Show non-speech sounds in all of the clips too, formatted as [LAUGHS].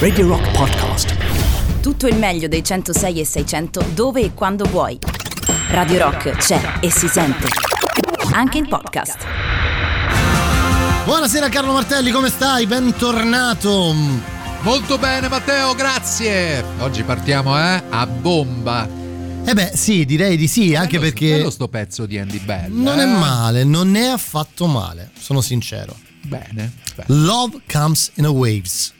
Radio Rock Podcast. Tutto il meglio dei 106 e 600 dove e quando vuoi. Radio Rock c'è e si sente. Anche in podcast. Buonasera Carlo Martelli, come stai? Bentornato. Molto bene Matteo, grazie. Oggi partiamo eh, a bomba. Eh beh, sì, direi di sì, anche bello, perché bello sto pezzo di Andy Bell. non eh? è male, non è affatto male, sono sincero. Bene. bene. Love comes in a waves.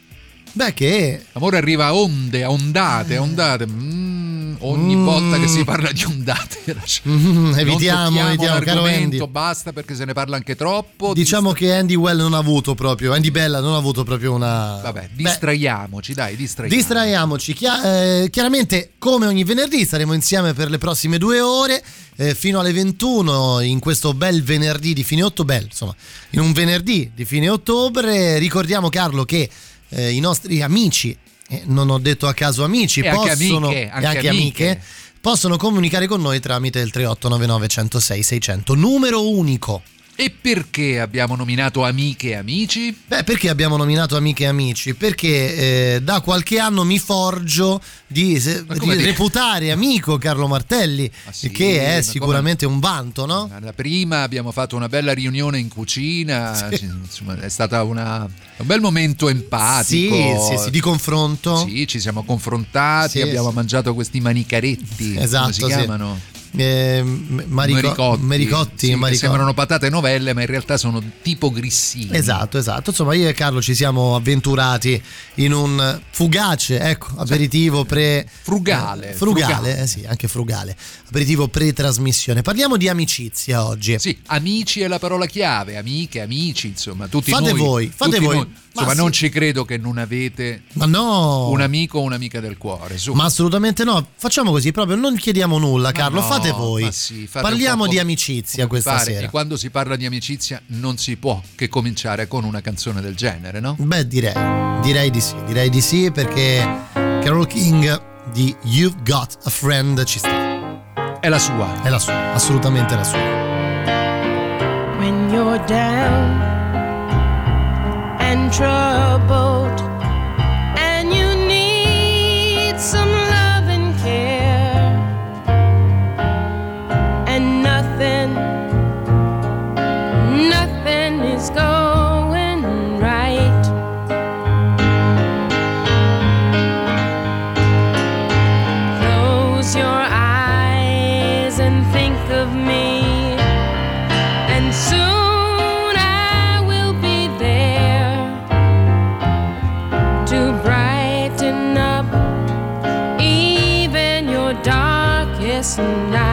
Beh, che L'amore arriva a onde, a ondate, a ondate. Mm, ogni Mm. volta che si parla di ondate. [LAUGHS] Mm, Non evitiamo, tocchiamo evitiamo, caro Andy. basta perché se ne parla anche troppo. Diciamo che Andy Well non ha avuto proprio, Andy Bella non ha avuto proprio una... Vabbè, Beh, distraiamoci, dai, distraiamoci. Distraiamoci, Chia- eh, chiaramente come ogni venerdì saremo insieme per le prossime due ore eh, fino alle 21 in questo bel venerdì di fine ottobre, insomma in un venerdì di fine ottobre ricordiamo Carlo che eh, i nostri amici, eh, non ho detto a caso amici, E anche possono, amiche, e anche anche amiche. amiche, possono comunicare con noi tramite il 3899 106 600, numero unico. E perché abbiamo nominato amiche e amici? Beh, perché abbiamo nominato amiche e amici? Perché eh, da qualche anno mi forgio di, se- come di reputare amico Carlo Martelli, Ma sì, che è come- sicuramente un vanto, no? La prima abbiamo fatto una bella riunione in cucina, [LAUGHS] Sì. insomma, è stato un bel momento Sì, empatico. sì, sì, di confronto. Sì, ci siamo confrontati, Sì, abbiamo sì. mangiato questi manicaretti. Esatto, come si sì. chiamano? Eh, Marico- Maricotti. Maricotti, Sì, Maricotti. sembrano patate novelle, ma in realtà sono tipo grissini. Esatto, esatto. Insomma, io e Carlo ci siamo avventurati in un fugace, ecco, aperitivo pre Frugale, eh, frugale, frugale. eh sì, anche frugale. Aperitivo pre-trasmissione. Parliamo di amicizia oggi. Sì, amici è la parola chiave, amiche, amici, insomma, tutti Fate noi. voi, fate voi. noi. Ma Insomma, sì. non ci credo che non avete Ma no! un amico o un'amica del cuore. Su. Ma assolutamente no, facciamo così, proprio non chiediamo nulla, Carlo, no, fate voi. sì, fate Parliamo di amicizia questa pare. sera. E quando si parla di amicizia non si può che cominciare con una canzone del genere, no? Beh, direi, direi di sì, direi di sì perché Carol King di You've Got a Friend ci sta. È la sua. È la sua, assolutamente la sua. when you're down and listen now.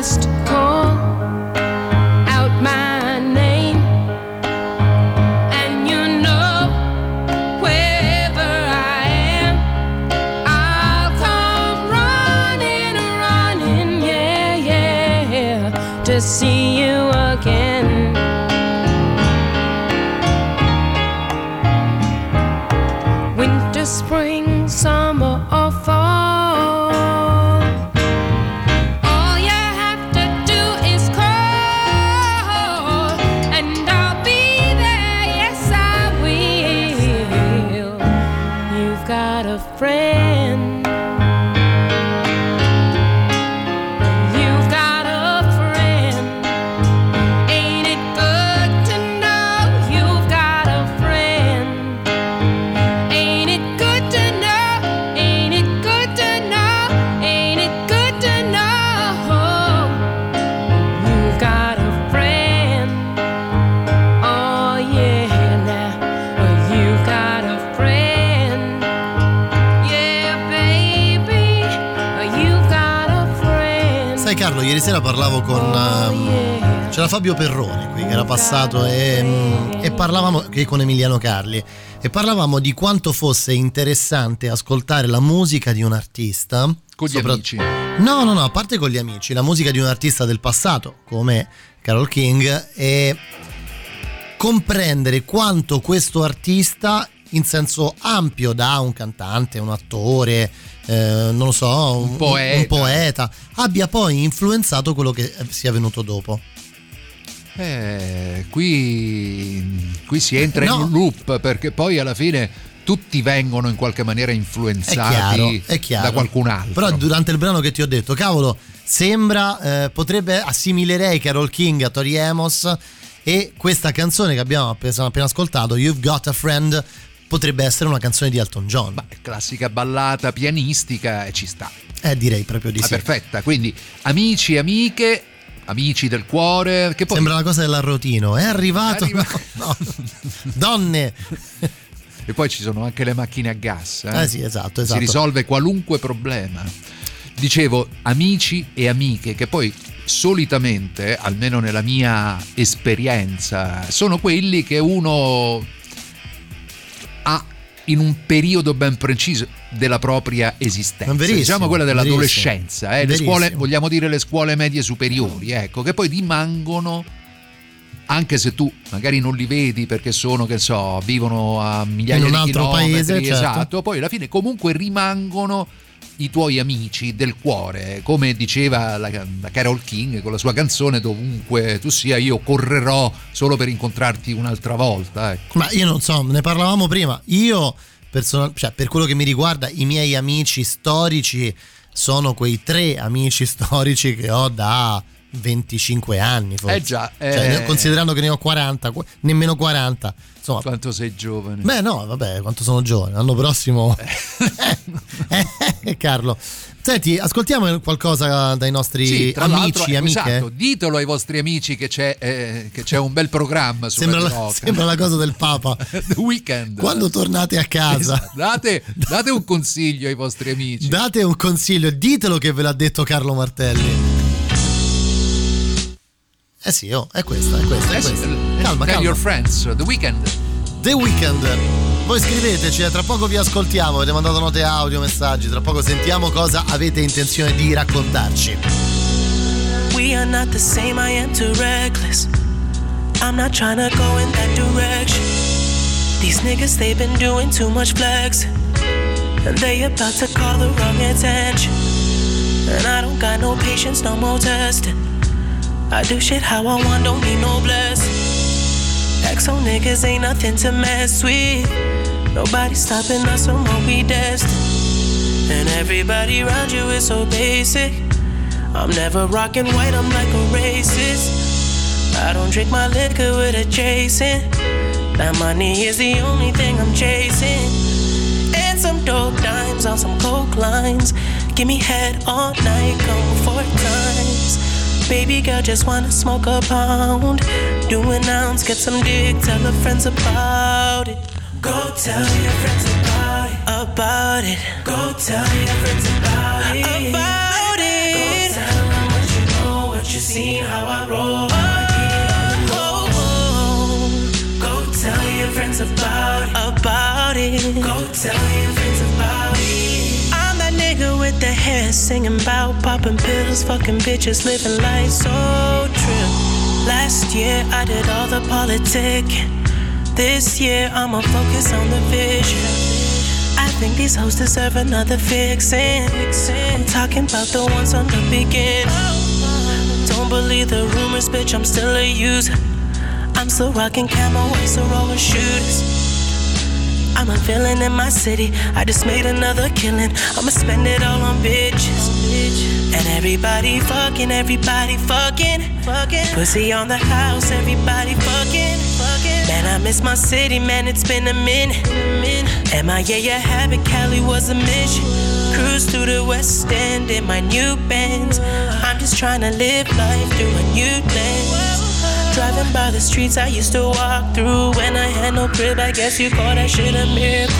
You just call con... Yeah. C'era Fabio Perrone qui che era passato e, mm, e parlavamo che con Emiliano Carli e parlavamo di quanto fosse interessante ascoltare la musica di un artista Con gli sopra- amici. No, no, no, a parte con gli amici, la musica di un artista del passato come Carol King e comprendere quanto questo artista in senso ampio da un cantante, un attore, eh, non lo so, un, poeta. un poeta, abbia poi influenzato quello che sia venuto dopo. Eh, qui, qui si entra No. in un loop perché poi alla fine tutti vengono in qualche maniera È influenzati chiaro, è chiaro. da qualcun altro. Però durante il brano che ti ho detto, cavolo, sembra, eh, potrebbe, assimilerei Carol King a Tori Amos e questa canzone che abbiamo appena, appena ascoltato, You've Got a Friend, potrebbe essere una canzone di Elton John. Beh, classica ballata pianistica e ci sta. Eh, direi proprio di Ah, sì. perfetta. Quindi amici, amiche, amici del cuore, che poi Sembra una cosa dell'arrotino. È arrivato. È arrivato. [LAUGHS] No. Donne. e poi ci sono anche le macchine a gas. Eh, Eh sì, esatto, Si esatto. risolve qualunque problema. Dicevo amici e amiche che poi solitamente, almeno nella mia esperienza, sono quelli che uno ha in un periodo ben preciso della propria esistenza, diciamo quella dell'adolescenza, eh, le scuole, vogliamo dire le scuole medie superiori, ecco, che poi rimangono anche se tu magari non li vedi perché sono, che so, vivono a migliaia In un di altro chilometri, paese, certo. esatto, poi alla fine comunque rimangono i tuoi amici del cuore, come diceva la, la Carol King con la sua canzone dovunque tu sia io correrò solo per incontrarti un'altra volta. Ecco. Ma io non so, ne parlavamo prima. Io, personal- cioè, per quello che mi riguarda, i miei amici storici sono quei tre amici [LAUGHS] storici che ho da 25 anni. Forse. Eh già, Cioè, eh. ne- considerando che ne ho 40, qu- nemmeno 40. Insomma, Quanto sei giovane. Beh, no, vabbè, quanto sono giovane. L'anno prossimo. Eh, [LAUGHS] Carlo. Senti, ascoltiamo qualcosa dai nostri Sì, amici, l'altro, amiche. esatto, ditelo ai vostri amici che c'è, eh, che c'è un bel programma su Sembra la, sembra la cosa del Papa. [LAUGHS] The Weekend. Quando tornate a casa, Esatto. Date, date un consiglio ai vostri amici. date un consiglio, ditelo che ve l'ha detto Carlo Martelli. Eh sì, oh, è questa, è questa, è Eh sì, questa. eh, Calma, tell calma. your friends, The Weekend. The Weeknd. Voi scriveteci, eh, tra poco vi ascoltiamo, avete mandato note audio, messaggi, tra poco sentiamo cosa avete intenzione di raccontarci. We are not the same, I am too reckless. I'm not trying to go in that direction. These niggas, they been doing too much flex. And they about to call the wrong attention. And I don't got no patience, no more testing. I do shit how I want, don't need no bless. Exo niggas ain't nothing to mess with. Nobody stopping us from what we destined. And everybody around you is so basic. I'm never rocking white, I'm like a racist. I don't drink my liquor with a chasing. That money is the only thing I'm chasing. And some dope dimes on some coke lines. Give me head all night, come four times. Baby girl just wanna smoke a pound. Do an ounce, get some dick, tell her friends about it. Go tell your friends about it. About it. Go tell your friends about it. About it. Go tell them what you know, what you seen, how I roll. Oh, oh, oh. Go tell your friends about it. About it. Go tell your singing about popping pills, fucking bitches, living life so true. Last year I did all the politic. This year I'ma focus on the vision. I think these hoes deserve another fixin'. I'm talking about the ones on the beginning. Don't believe the rumors, bitch. I'm still a user. I'm still rocking camo, white Sororo shooters. I'm a villain in my city. I just made another killing. I'ma spend it all on bitches. And everybody fucking, everybody fucking. fucking. Pussy on the house, everybody fucking. Man, I miss my city, man. It's been a minute. MIA, your habit, Cali was a mission. Cruise through the West End in my new Benz. I'm just trying to live life through a new lens. Driving by the streets I used to walk through when I had no crib. I guess you call that shit a miracle.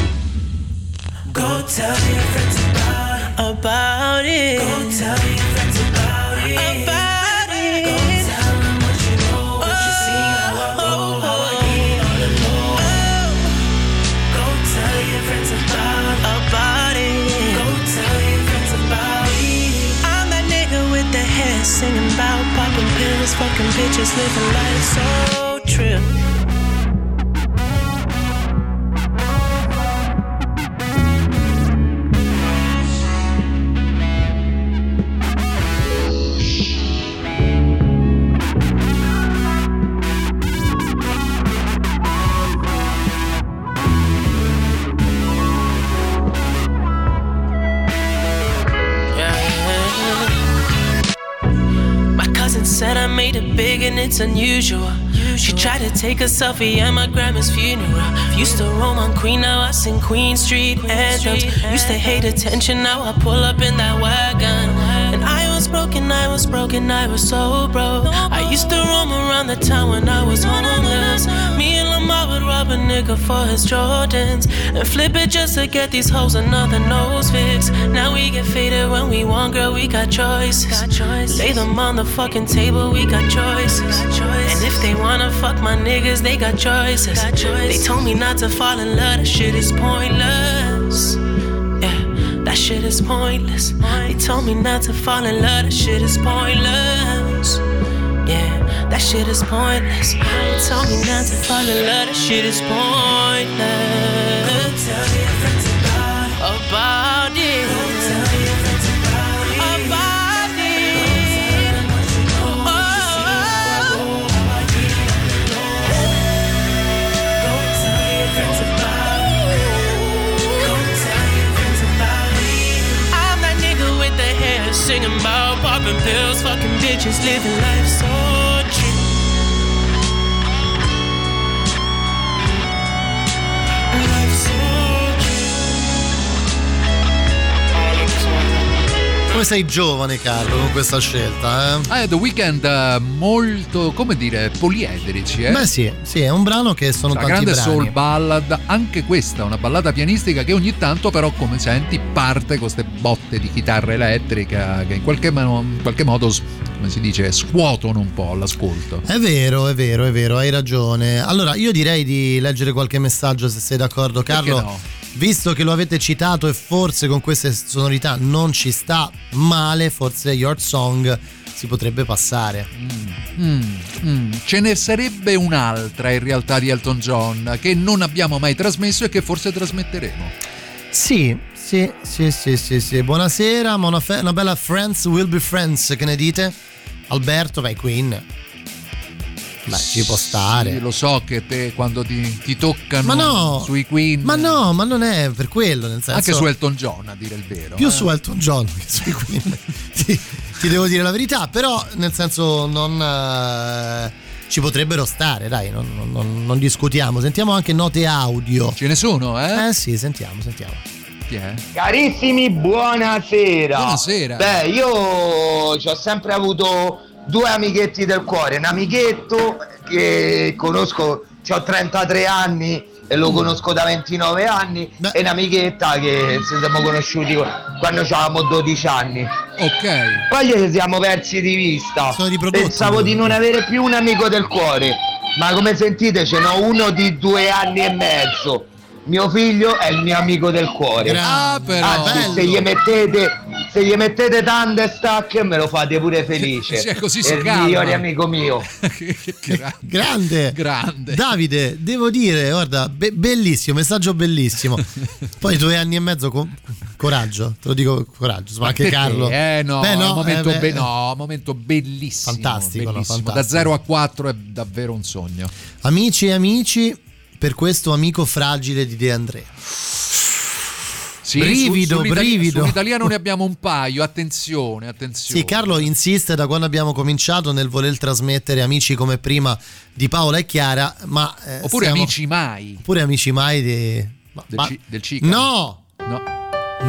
Go tell your friends about. About it. Go tell your friends about it. Fucking bitches, living life so true. Big and it's unusual. She tried to take a selfie at my grandma's funeral. Used to roam on Queen, now I sing Queen Street anthems. Used to hate attention, now I pull up in that wagon. I was broken, I was so broke. I used to roam around the town when I was homeless. Me and Lamar would rob a nigga for his Jordans and flip it just to get these hoes another nose fix. Now we get faded when we want, girl, we got choices. Lay them on the fucking table, we got choices. And if they wanna fuck my niggas, they got choices. They told me not to fall in love, that shit is pointless. That shit is pointless. They told me not to fall in love, that shit is pointless. Yeah, that shit is pointless. They told me not to fall in love, that shit is pointless. Go tell your friends about. About popping pills, fucking bitches, living life so Come sei giovane, Carlo, con questa scelta, eh? Ah, The Weeknd eh, molto, come dire, poliedrici, eh? Beh sì, sì, è un brano che sono Una tanti grande brani. soul ballad, anche questa, una ballata pianistica che ogni tanto però, come senti, parte con queste botte di chitarra elettrica che in qualche, mo- in qualche modo, come si dice, scuotono un po' l'ascolto. È vero, è vero, è vero, hai ragione. Allora, io direi di leggere qualche messaggio se sei d'accordo, Perché Carlo. no? Visto che lo avete citato e forse con queste sonorità non ci sta male, forse Your Song si potrebbe passare. Mm, mm. Ce ne sarebbe un'altra in realtà di Elton John che non abbiamo mai trasmesso e che forse trasmetteremo. Sì, sì, sì, sì, sì, sì. Buonasera, ma una, fe- una bella Friends will be friends, che ne dite? Alberto, vai Queen. Beh, ci può stare. Sì, lo so che te quando ti, ti toccano Ma no, sui Queen. Ma no, ma non è per quello, nel senso Anche su Elton John, a dire il vero. più eh. su Elton John che sui Queen. [LAUGHS] ti, ti devo dire la verità, però nel senso non eh, ci potrebbero stare, dai, non, non- non- non discutiamo. Sentiamo anche note audio. Ce ne sono, eh? Eh sì, sentiamo, sentiamo. Chi è? Carissimi, buonasera. Buonasera. Beh, io ci ho sempre avuto due amichetti del cuore. Un amichetto che conosco, ho 33 anni e lo conosco da 29 anni, Beh. e un'amichetta che ci siamo conosciuti quando avevamo 12 anni. Ok. Poi ci siamo persi di vista. Pensavo di non avere più un amico del cuore, ma come sentite ce n'ho uno di due anni e mezzo. Mio figlio è il mio amico del cuore. Gra- Ah, però. Anzi, bello. se gli mettete se gli mettete tante stacche me lo fate pure felice. Sì, così si è il calma. migliore amico mio. [LAUGHS] Che- che grande. Grande. Grande. Davide, devo dire, guarda, be- bellissimo, messaggio bellissimo. Poi due anni e mezzo, con- coraggio, te lo dico coraggio, ma anche Perché? Carlo. Eh no, Beh, è un momento, eh, beh, be- no, un momento bellissimo. Fantastico, no, bellissimo. fantastico. Da 0 a 4 è davvero un sogno. Amici e amici, per questo amico fragile di De André. Sì, Brivido, sull'itali- brivido. Sull'italiano ne abbiamo un paio, attenzione, attenzione. Sì, Carlo insiste da quando abbiamo cominciato nel voler trasmettere amici come prima di Paola e Chiara, ma eh, Oppure siamo- amici mai. oppure amici mai di ma- Del ma- ci- del Cica. No, No.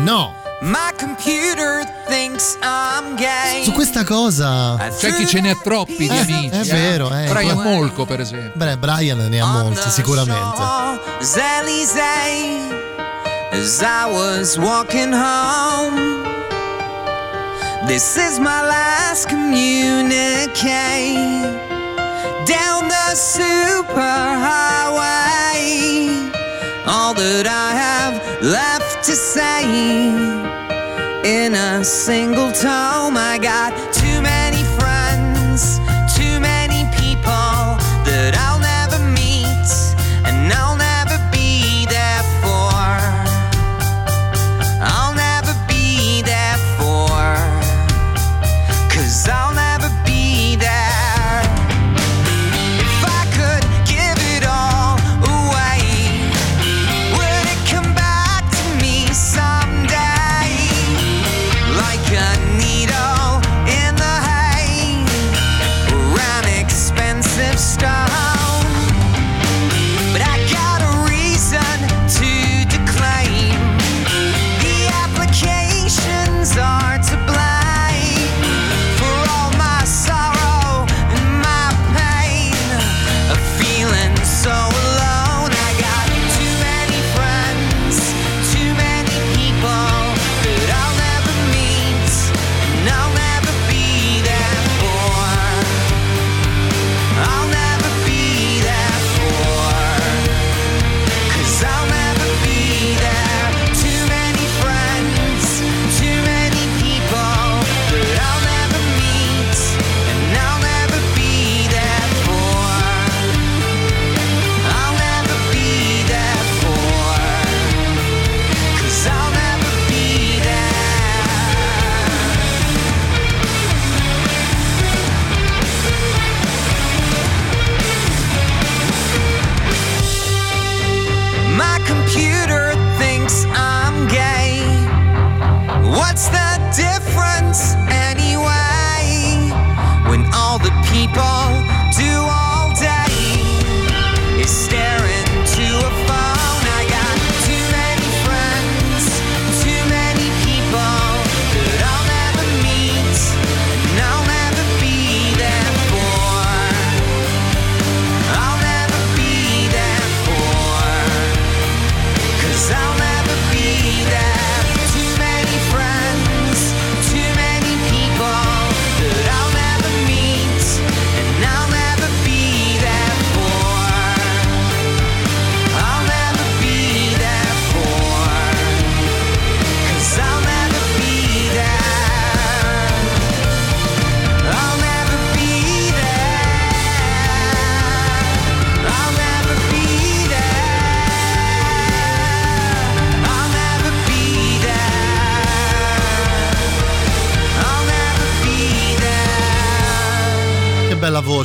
no. My computer thinks I'm gay. Su questa cosa C'è chi ce ne ha troppi di Eh, amici. è vero, eh. Brian Qua- Molko, per esempio. Beh, Brian ne ha molti sicuramente. As I was walking home. This is my last communique down the superhighway. All that I have left to say in a single tome. I got too many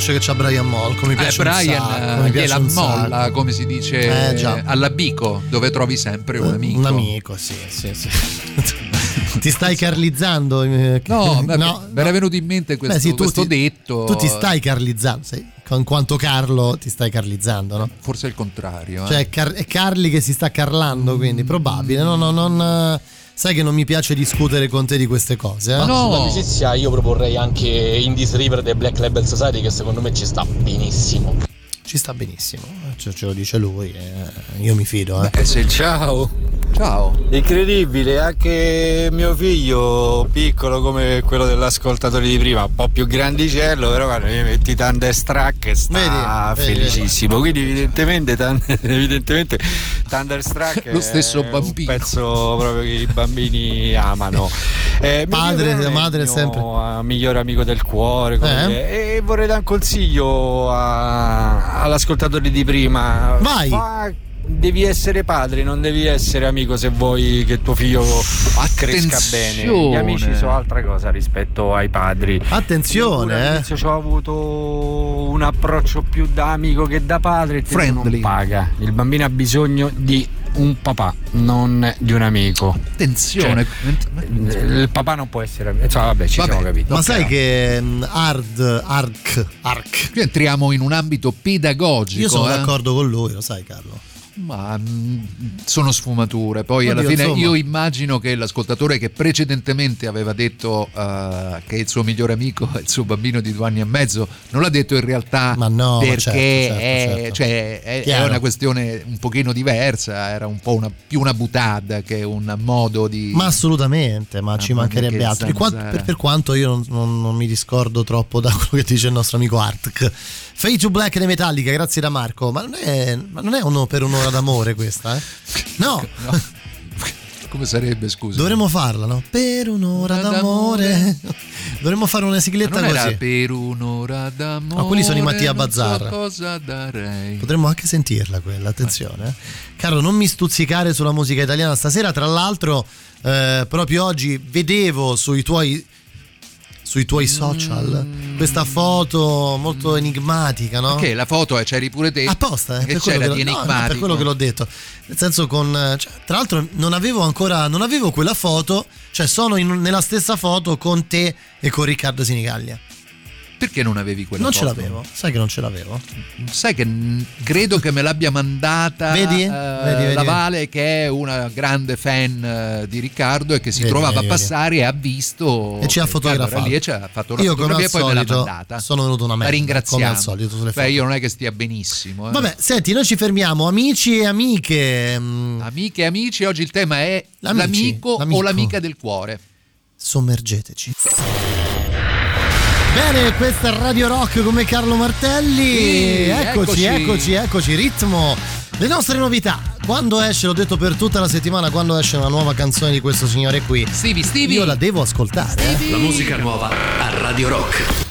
voce che c'ha Brian Molko, mi Eh, piace un Brian mi eh, piace gliela molla, come si dice Eh, già. alla Bico, dove trovi sempre un amico. Un amico, sì, sì, sì. [LAUGHS] ti stai carlizzando? eh, No, no, mi era venuto in mente questo, Beh, sì, questo ti- detto. Tu ti stai carlizzando, sai, con quanto Carlo ti stai carlizzando, no? Forse è il contrario. eh. Cioè Car- è Carli che si sta carlando, quindi probabile. No, no, non... Sai che non mi piace discutere con te di queste cose, eh? Ma no. Sull'amicizia io proporrei anche Indies River dei Black Label Society che secondo me ci sta benissimo. Ci sta benissimo, eh, ce, ce lo dice lui, eh, io mi fido, eh. Eh, se- Ciao, Ciao. incredibile, anche mio figlio piccolo come quello dell'ascoltatore di prima, un po' più grandicello, però quando gli metti Thunderstruck sta Vedi, vedi, felicissimo, quindi evidentemente, Thun- [LAUGHS] evidentemente Thunderstruck Lo stesso è bambino. un pezzo proprio che i bambini amano. [LAUGHS] Eh, mio Padre, è madre mio, sempre. migliore amico del cuore Eh? e vorrei dare un consiglio a- all'ascoltatore di prima. Vai. Fa- devi essere padre, non devi essere amico se vuoi che tuo figlio cresca bene. Gli Attenzione. amici sono altra cosa rispetto ai padri. Attenzione, eh. All'inizio ci ho avuto un approccio più da amico che da padre. e. Non paga. Il bambino ha bisogno di un papà, non di un amico. Attenzione. Il papà non può essere. Insomma, vabbè, ci Vabbè. siamo capiti. Ma Ok. sai che mm, Hard, Arc, Arc. Qui entriamo in un ambito pedagogico. Io sono eh. d'accordo con lui, lo sai Carlo. Ma mm, sono sfumature. Poi alla Oddio, fine insomma. io immagino che l'ascoltatore che precedentemente aveva detto eh, che il suo migliore amico è [LAUGHS] il suo bambino di due anni e mezzo, non l'ha detto in realtà Ma no, ma perché certo, certo, è, certo. cioè, è- è una questione un pochino diversa, era un po' una, più una butad che un modo di... Ma assolutamente, ma ci Mamma mia, mancherebbe che altro. Di qua- zanzara. per, per quanto io non, non- non mi discordo troppo da [LAUGHS] quello che dice il nostro amico Artk. Fade to Black dei Metallica, grazie da Marco. Ma non è, ma non è uno per un'ora d'amore questa, eh? No, No. [LAUGHS] Come sarebbe, scusa? dovremmo farla, no? Per un'ora d'amore. [LAUGHS] Dovremmo fare una Ma sigletta non era così. per un'ora d'amore. No, quelli sono i Mattia non so Bazzar. cosa darei. Potremmo anche sentirla quella, attenzione. eh. Carlo, non mi stuzzicare sulla musica italiana stasera. Tra l'altro, eh, proprio oggi vedevo sui tuoi, sui tuoi social questa foto molto enigmatica, no? Ok, la foto è, c'eri pure te. Apposta, eh, per, quello che, l'ho- no, no, per quello che l'ho detto. Nel senso con... eh, cioè, tra l'altro non avevo ancora... Non avevo quella foto, cioè sono in- nella stessa foto con te e con Riccardo Sinigaglia. Perché non avevi quella non foto? ce l'avevo, sai che non ce l'avevo? Sai che credo che me l'abbia mandata Vedi? eh, Vedi, vedi. la Vale che è una grande fan eh, di Riccardo e che si Vedi, trovava a passare e ha visto E ci ha fotografato. lì e ci ha fatto una Io come fotografia e poi me l'ha solito mandata. sono venuto una La merda, ringraziamo. come al solito sulle Beh, foto. io non è che stia benissimo. eh. Vabbè, senti, noi ci fermiamo, amici e amiche. mm, Amiche e amici, oggi il tema è L'amici, l'amico, l'amico. o l'amica del cuore. sommergeteci. Bene, questa è Radio Rock come Carlo Martelli. Sì, eccoci, eccoci. eccoci, ritmo. Le nostre novità. Quando esce, l'ho detto per tutta la settimana, quando esce una nuova canzone di questo signore qui, Stevie, Stevie. io la devo ascoltare. eh. La musica nuova a Radio Rock.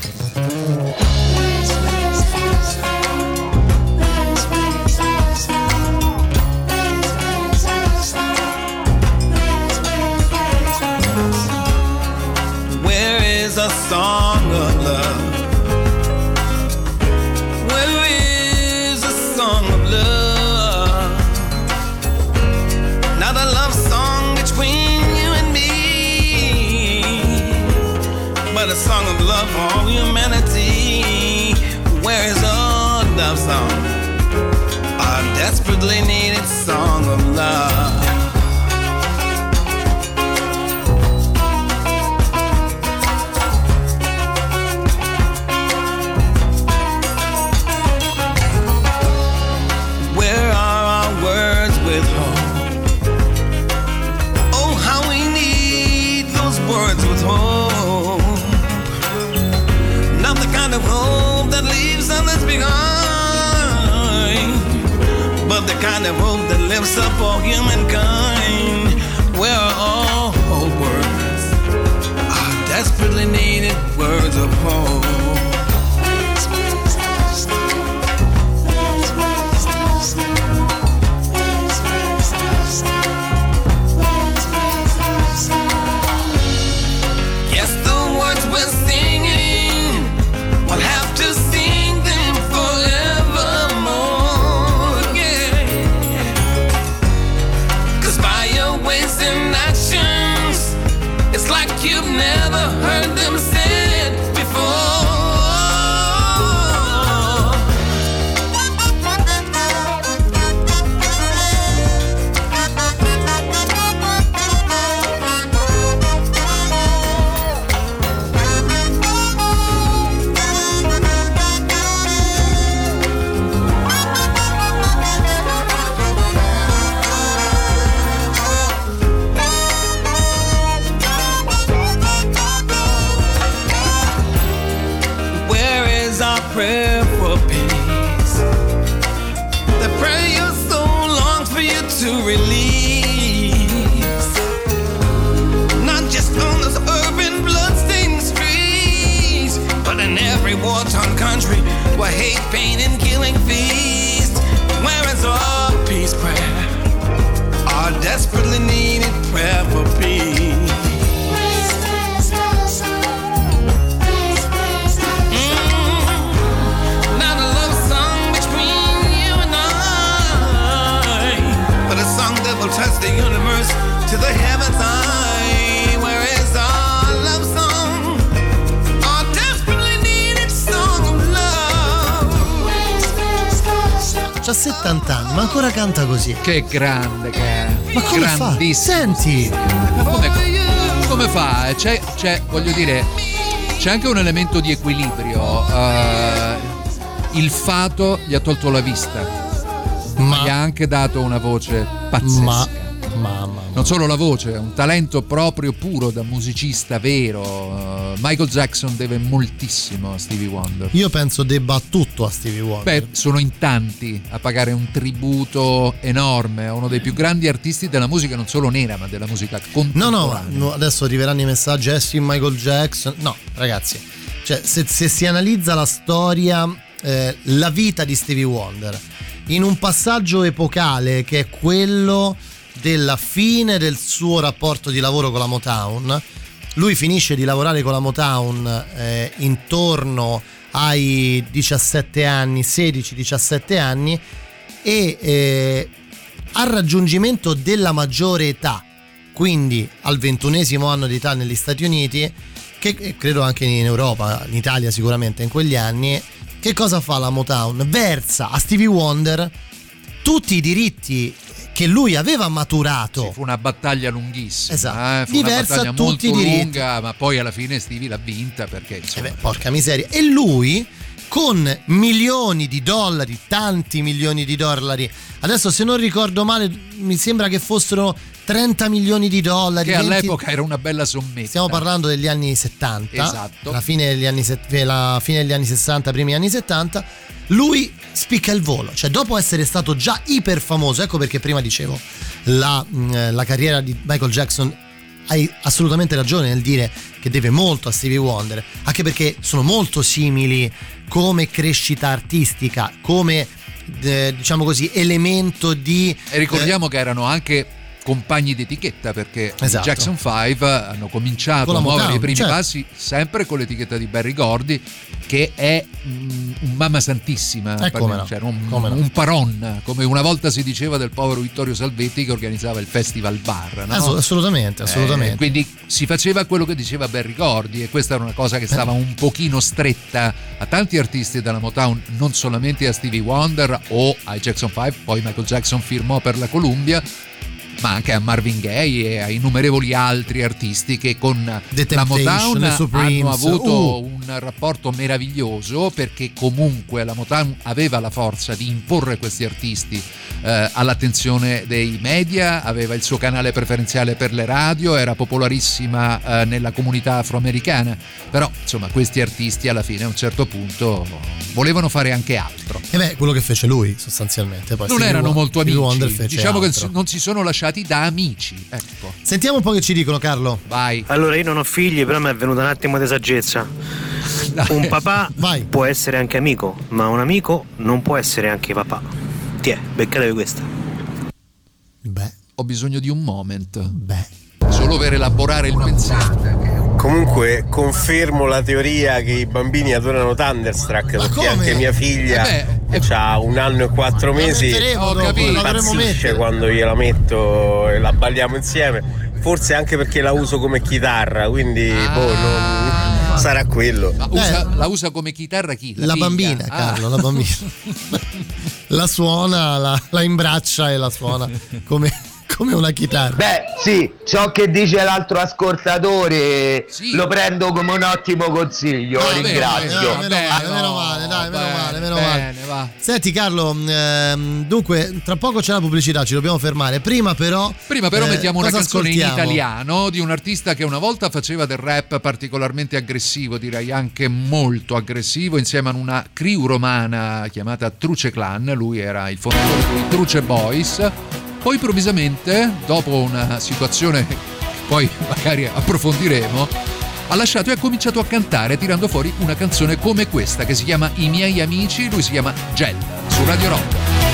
C'ha 70 anni, ma ancora canta così. Che grande che è. Ma come fa? Senti! Come, come fa? C'è, c'è, voglio dire, c'è anche un elemento di equilibrio. eh, il fato gli ha tolto la vista, ma gli ha anche dato una voce pazzesca. Ma, mamma. Non solo la voce, è un talento proprio puro da musicista vero. Eh, Michael Jackson deve moltissimo a Stevie Wonder. Io penso debba tutto a Stevie Wonder. Beh, sono in tanti a pagare un tributo enorme a uno dei più grandi artisti della musica, non solo nera, ma della musica No, contemporanea. no, no, adesso arriveranno i messaggi, eh sì, Michael Jackson. No, ragazzi, cioè, se, se si analizza la storia, eh, la vita di Stevie Wonder, in un passaggio epocale che è quello della fine del suo rapporto di lavoro con la Motown, lui finisce di lavorare con la Motown eh, intorno ai 17 anni, 16-17 anni e eh, al raggiungimento della maggiore età, quindi al ventunesimo anno di età negli Stati Uniti, che eh, credo anche in Europa, in Italia sicuramente in quegli anni, che cosa fa la Motown? Versa a Stevie Wonder tutti i diritti che lui aveva maturato. Fu una battaglia lunghissima, Esatto. eh, fu Gli una battaglia molto lunga, ma poi alla fine Stevie l'ha vinta perché insomma, Porca miseria. E lui con milioni di dollari, tanti milioni di dollari. Adesso se non ricordo male, mi sembra che fossero 30 milioni di dollari. che 20 all'epoca era una bella sommetta. Stiamo parlando degli anni 70, Esatto. la fine degli anni, set- la fine degli anni 60, primi anni 70. Lui spicca il volo, cioè dopo essere stato già iper famoso, ecco perché prima dicevo, la, mh, la carriera di Michael Jackson hai assolutamente ragione nel dire che deve molto a Stevie Wonder, anche perché sono molto simili come crescita artistica, come eh, diciamo così elemento di E ricordiamo che erano anche compagni d'etichetta perché i Esatto. Jackson 5 hanno cominciato a muovere Motown, i primi certo. passi sempre con l'etichetta di Barry Gordy che è mm, un mamma santissima Eh, come no, cioè, un, come no. un paron come una volta si diceva del povero Vittorio Salvetti che organizzava il festival bar no? Ass- assolutamente, assolutamente. Eh, quindi si faceva quello che diceva Barry Gordy e questa era una cosa che stava un pochino stretta a tanti artisti della Motown, non solamente a Stevie Wonder o ai Jackson 5, poi Michael Jackson firmò per la Columbia, ma anche a Marvin Gaye e a innumerevoli altri artisti che con The la Motown hanno avuto uh. un rapporto meraviglioso perché comunque la Motown aveva la forza di imporre questi artisti eh, all'attenzione dei media, aveva il suo canale preferenziale per le radio, era popolarissima eh, nella comunità afroamericana, però insomma questi artisti alla fine a un certo punto volevano fare anche altro. E beh, quello che fece lui sostanzialmente. Poi Non erano molto amici, diciamo che altro. si- non si sono lasciati da amici. Ecco. Sentiamo un po' che ci dicono, Carlo. Vai. Allora, io non ho figli, però mi è venuta un attimo di saggezza. Un papà [LAUGHS] può essere anche amico, ma un amico non può essere anche papà. Tiè, beccatevi questa. Ho bisogno di un moment. Solo per elaborare il pensiero. Comunque confermo la teoria che i bambini adorano Thunderstruck perché come? anche mia figlia Eh ha un anno e quattro mesi la dovremo impazzisce quando gliela metto e la balliamo insieme forse anche perché la uso come chitarra quindi boh, non- sarà quello Ma usa- la usa come chitarra chi? La figlia? bambina, Ah. Carlo, la bambina. [LAUGHS] la suona, la, la imbraccia e la suona come, come una chitarra. Beh, sì, ciò che dice l'altro ascoltatore lo prendo come un ottimo consiglio, Ah, ringrazio. bene, meno male, meno male, dai, meno male, meno male. Senti Carlo, ehm, dunque tra poco c'è la pubblicità, ci dobbiamo fermare. Prima però Prima però eh, mettiamo una canzone in ascoltiamo? italiano di un artista che una volta faceva del rap particolarmente aggressivo, direi anche molto aggressivo, insieme a una crew romana chiamata Truce Clan, lui era il fondatore dei Truce Boys poi improvvisamente, dopo una situazione che poi [LAUGHS] magari approfondiremo, ha lasciato e ha cominciato a cantare tirando fuori una canzone come questa che si chiama I miei amici, lui si chiama Gel su Radio Rock.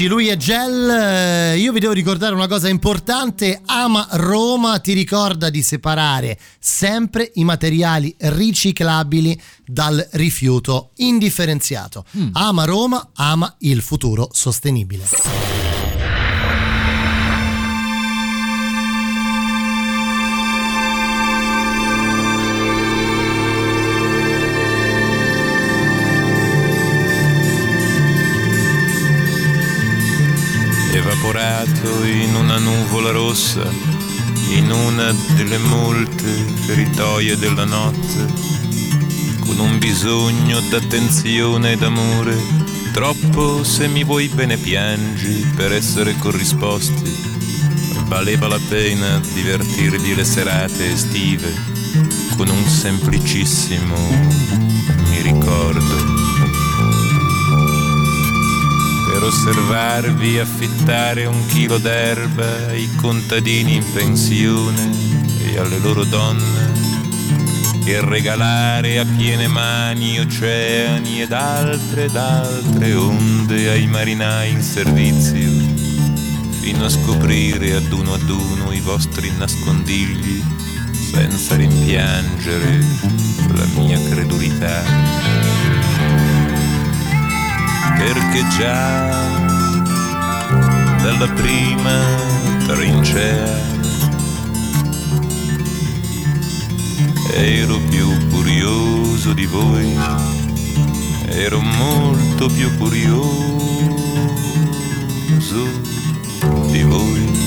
Amici, lui è Gel, eh, io vi devo ricordare una cosa importante, Ama Roma ti ricorda di separare sempre i materiali riciclabili dal rifiuto indifferenziato. Ama Roma, ama il futuro sostenibile. Evaporato in una nuvola rossa, in una delle molte feritoie della notte, con un bisogno d'attenzione e d'amore, troppo se mi vuoi bene piangi per essere corrisposti, valeva la pena divertirgli le serate estive con un semplicissimo mi ricordo. Per osservarvi affittare un chilo d'erba ai contadini in pensione e alle loro donne e regalare a piene mani oceani ed altre ed altre onde ai marinai in servizio, fino a scoprire ad uno ad uno i vostri nascondigli, senza rimpiangere la mia credulità. Perché già dalla prima trincea ero più curioso di voi, ero molto più curioso di voi.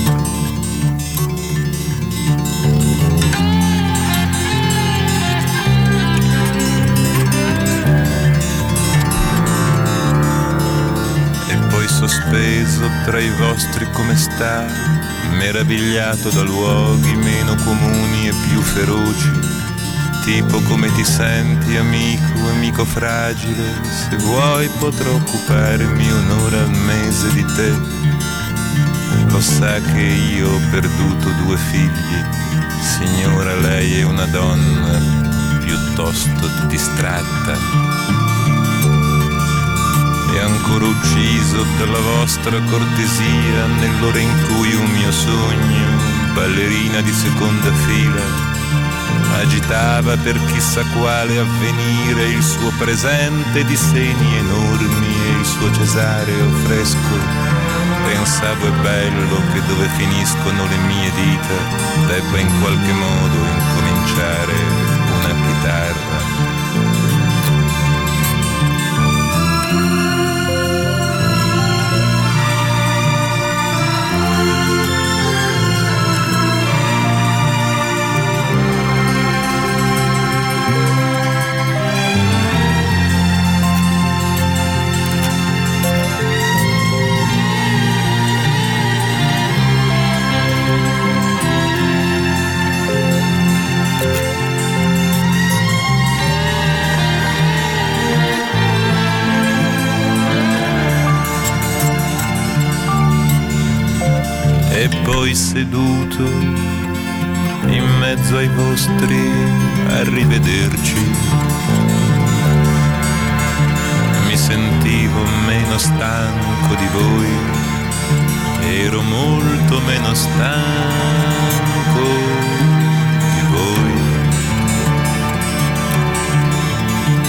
Sospeso tra i vostri come sta, meravigliato da luoghi meno comuni e più feroci tipo come ti senti amico, amico fragile, se vuoi potrò occuparmi un'ora al mese di te. Lo sa che io ho perduto due figli, signora lei è una donna piuttosto distratta. E ancora ucciso dalla vostra cortesia nell'ora in cui un mio sogno, ballerina di seconda fila, agitava per chissà quale avvenire il suo presente di seni enormi e il suo cesareo fresco. Pensavo è bello che dove finiscono le mie dita debba in qualche modo incominciare una chitarra. Seduto in mezzo ai vostri arrivederci. Mi sentivo meno stanco di voi, ero molto meno stanco di voi.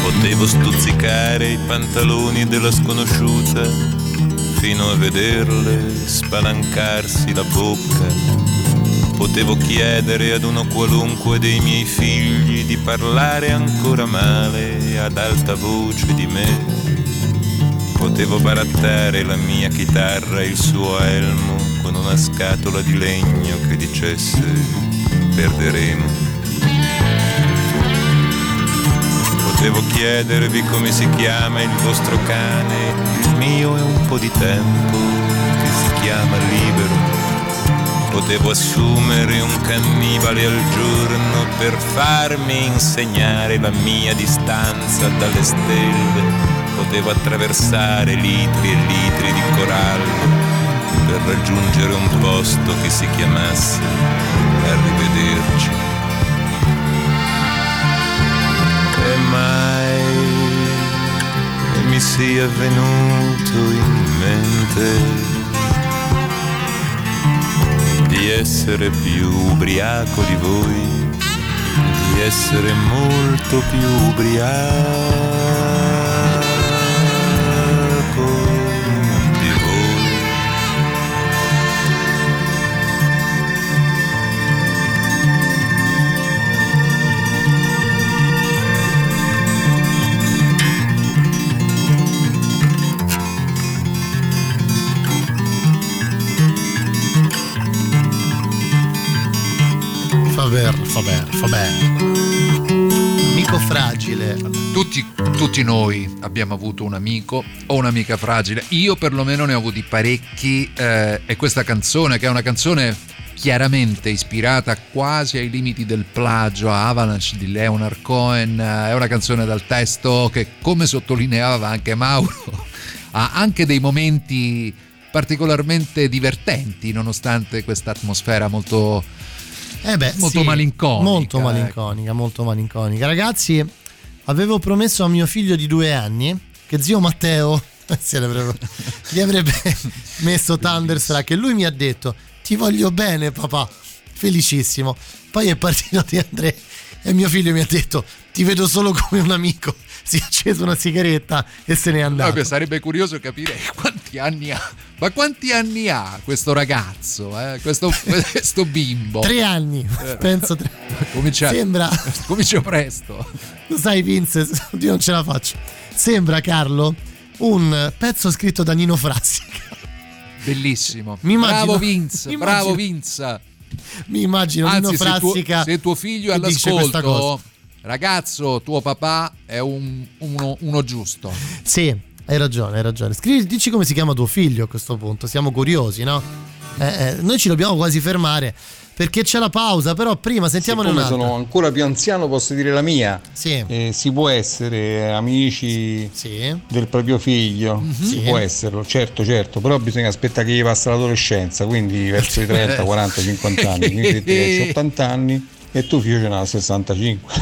Potevo stuzzicare i pantaloni della sconosciuta fino a vederle spalancarsi la bocca. Potevo chiedere ad uno qualunque dei miei figli di parlare ancora male ad alta voce di me. Potevo barattare la mia chitarra e il suo elmo con una scatola di legno che dicesse perderemo. Potevo chiedervi come si chiama il vostro cane mio è un po' di tempo che si chiama libero. Potevo assumere un cannibale al giorno per farmi insegnare la mia distanza dalle stelle. Potevo attraversare litri e litri di corallo per raggiungere un posto che si chiamasse mai mi sia venuto in mente di essere più ubriaco di voi, di essere molto più ubriaco Faber, Faber, Faber. Amico fragile. Tutti, tutti, noi abbiamo avuto un amico o un'amica fragile. Io perlomeno ne ho avuti parecchi. Eh, e questa canzone, che è una canzone chiaramente ispirata quasi ai limiti del plagio a Avalanche di Leonard Cohen, è una canzone dal testo che come sottolineava anche Mauro [LAUGHS] ha anche dei momenti particolarmente divertenti nonostante questa atmosfera molto, eh beh, molto sì, malinconica. Molto ecco. malinconica, molto malinconica. Ragazzi, avevo promesso a mio figlio di due anni che zio Matteo [LAUGHS] si avrebbe- gli avrebbe [LAUGHS] messo Thunderstruck e lui mi ha detto ti voglio bene papà, felicissimo. Poi è partito di Andrea e mio figlio mi ha detto ti vedo solo come un amico. [LAUGHS] Si è acceso una sigaretta e se n'è andato. Vabbè, sarebbe curioso capire quanti anni ha. Ma quanti anni ha questo ragazzo, eh? questo, [LAUGHS] questo bimbo? Tre anni, Eh, penso tre. Comincia, Sembra- [LAUGHS] comincia presto. Lo sai Vince, io non ce la faccio. Sembra Carlo un pezzo scritto da Nino Frassi. Bellissimo. Mi immagino- bravo Vince, mi bravo Vince. Mi immagino Anzi, Nino se tuo, Frassica. se tuo figlio è all'ascolto, ragazzo, tuo papà è un- uno, uno giusto. Sì, hai ragione, hai ragione. Scrivi, dici come si chiama tuo figlio a questo punto, siamo curiosi, no? Eh, eh, noi ci dobbiamo quasi fermare perché c'è la pausa, però prima sentiamone Siccome un'altra. sono ancora più anziano posso dire la mia. Sì. Eh, si può essere amici del proprio figlio, si Sì. può esserlo, certo, certo, però bisogna aspettare che gli passa l'adolescenza, quindi verso i 30, 40, 50 anni. Quindi se ti hai 80 [LAUGHS] anni e tuo figlio ce n'ha 65.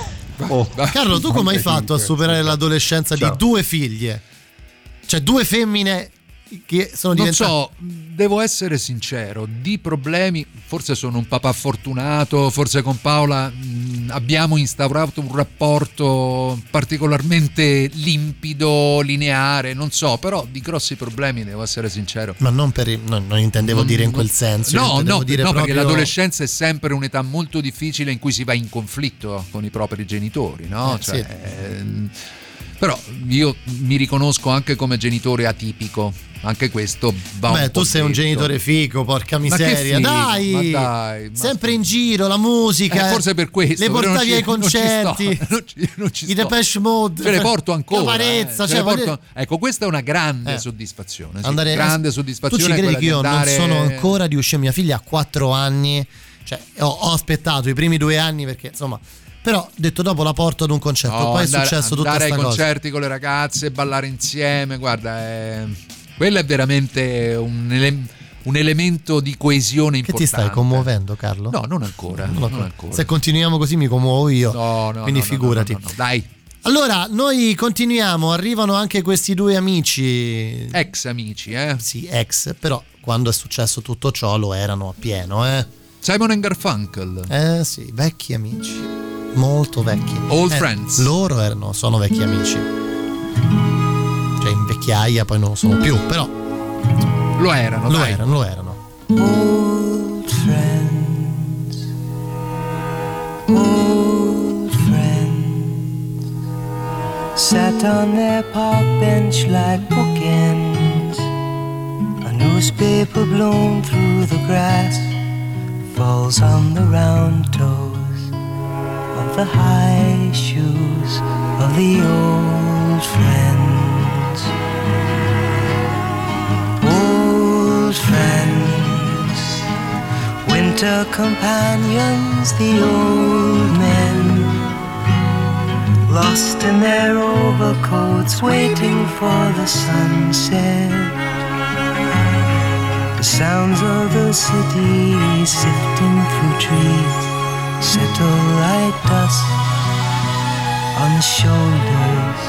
Oh, Carlo, tu come hai 95. fatto a superare l'adolescenza Ciao. di due figlie? Cioè due femmine che sono Non diventate... so, devo essere sincero, di problemi, forse sono un papà fortunato, forse con Paola mh, abbiamo instaurato un rapporto particolarmente limpido, lineare, non so, però di grossi problemi devo essere sincero. Ma non per... no, non intendevo Non- dire in quel senso. No, no, dire no, perché proprio- l'adolescenza è sempre un'età molto difficile in cui si va in conflitto con i propri genitori, no? Eh, Cioè, sì. ehm, però io mi riconosco anche come genitore atipico, anche questo va un Beh, po' tu sei un detto. genitore fico, porca Ma miseria. figo, dai, ma dai, ma- sempre in giro, la musica. Eh, forse per questo, Le portavi ci- ai non ci sto, concerti. [LAUGHS] non ci- non ci I. Depeche Mode. Ce le porto [LAUGHS] ancora. Caparezza, eh, cioè, porto- voglio- Ecco, questa è una grande Eh. soddisfazione. sì, andare grande Tu soddisfazione. ci credi che io di andare- non sono ancora riuscito? Mia figlia ha 4 anni, cioè ho, ho aspettato i primi due anni perché insomma. Però detto dopo la porto ad un concerto. No, Poi andare, è successo tutta andare questa ai cosa. concerti con le ragazze, ballare insieme, guarda, è- quello è veramente un, ele- un elemento di coesione Che importante. ti stai commuovendo, Carlo? No, non ancora. Non non ancora. Se continuiamo così mi commuovo io. No, no, Quindi no, no, figurati. no, no, no, Dai, Allora, noi continuiamo. Arrivano anche questi due amici. ex amici, eh. Sì, ex, però quando è successo tutto ciò lo erano a pieno, eh. Simon and Garfunkel. Eh sì, vecchi amici. Molto vecchi. Old Eh, friends. Loro erano, sono vecchi amici. Cioè in vecchiaia poi non lo sono più, però Lo erano, lo dai. erano, lo erano. Old friends, old friends, sat on their park bench like bookends. A newspaper blown through the grass falls on the round toes of the high shoes of the old friends. Old friends, winter companions, the old men, lost in their overcoats, waiting for the sunset. The sounds of the city sifting through trees settle like dust on the shoulders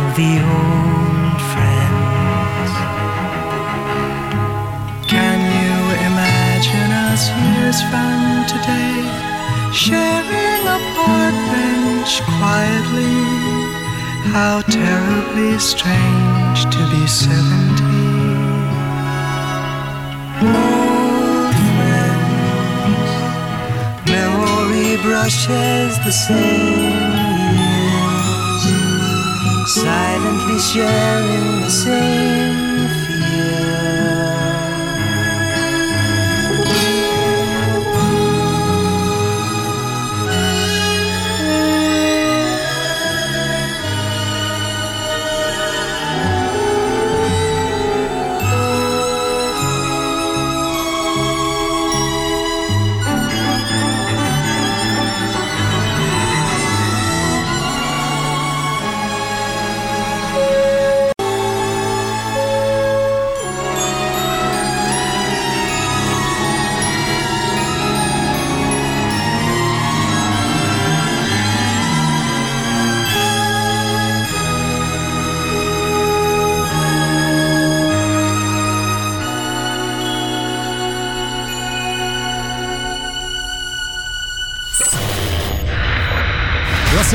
of the old friends. Can you imagine us years from today sharing a park bench quietly? How terribly strange to be seventy. Brushes the same. Years, silently sharing the same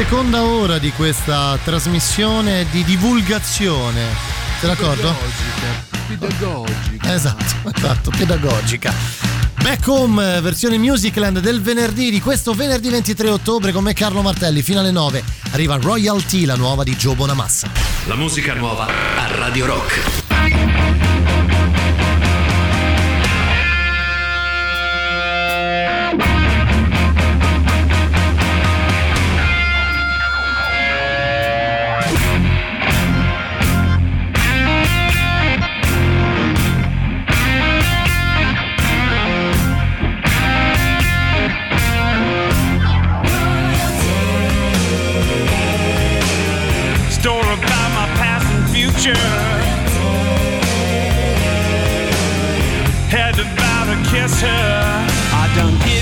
seconda ora di questa trasmissione di divulgazione. Sei d'accordo? Pedagogica. Esatto, [LAUGHS] esatto, pedagogica. Back Home, versione Musicland del venerdì di questo venerdì 23 ottobre con me Carlo Martelli fino alle 9. Arriva Royalty, la nuova di Joe Bonamassa. La musica nuova a Radio Rock.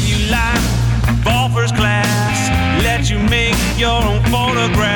You life, ball first class. Let you make your own photographs.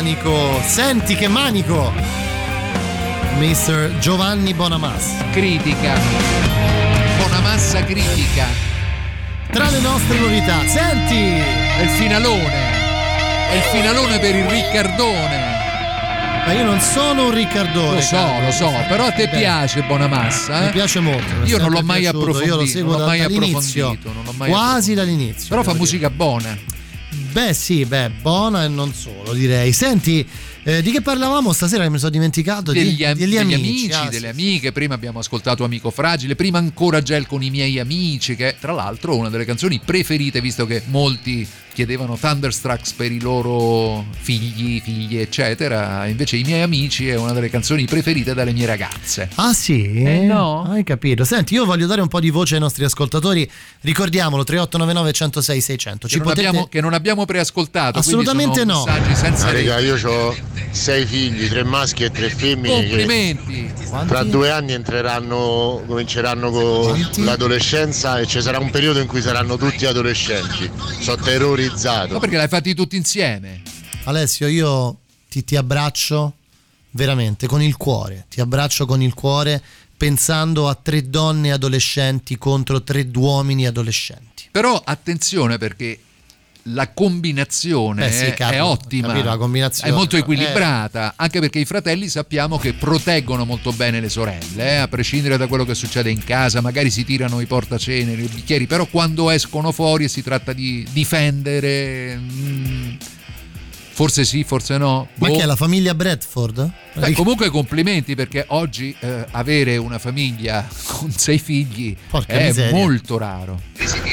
Manico, senti che manico. Mr. Giovanni Bonamassa. Critica. Bonamassa critica. Tra le nostre novità, senti! È il finalone. È il finalone per il Riccardone. Ma io non sono un Riccardone. Lo so, Carlo, lo so, però a te Beh, piace Bonamassa. eh? Mi piace molto. Io non l'ho mai piaciuto, Io lo approfondito. seguo non l'ho mai approfondito. non l'ho mai quasi dall'inizio. Però fa musica buona. Beh sì, beh, buona e non solo direi. Senti, eh, di che parlavamo stasera che mi sono dimenticato? Degli, di, am- degli degli amici, amici, ah, delle amiche. Prima abbiamo ascoltato Amico Fragile, prima ancora Gel con i miei amici, che è tra l'altro una delle canzoni preferite, visto che molti chiedevano Thunderstrucks per i loro figli, figlie, eccetera. Invece I miei amici è una delle canzoni preferite dalle mie ragazze. Ah sì? Eh, no. Hai capito. Senti, io voglio dare un po' di voce ai nostri ascoltatori. Ricordiamolo, 3899 106 600. Che non, abbiamo, che non abbiamo preascoltato. Assolutamente sono no. senza Ah, raga, io ho sei figli, tre maschi e tre femmine. che Complimenti. Tra due anni entreranno, cominceranno con l'adolescenza e ci sarà un periodo in cui saranno tutti adolescenti. Sono terrorizzato. Ma perché l'hai fatti tutti insieme? Alessio, io ti, ti abbraccio veramente con il cuore. Ti abbraccio con il cuore pensando a tre donne adolescenti contro tre uomini adolescenti. Però attenzione perché la combinazione Eh sì, è- ottima, capito, la combinazione, è molto eh. equilibrata, anche perché i fratelli sappiamo che proteggono molto bene le sorelle, eh, a prescindere da quello che succede in casa, magari si tirano i portaceneri, i bicchieri, però quando escono fuori e si tratta di difendere, mm, forse sì, forse no. Ma boh. che è la famiglia Bradford? Beh, comunque complimenti perché oggi eh, avere una famiglia [LAUGHS] con sei figli Porca è miseria. molto raro.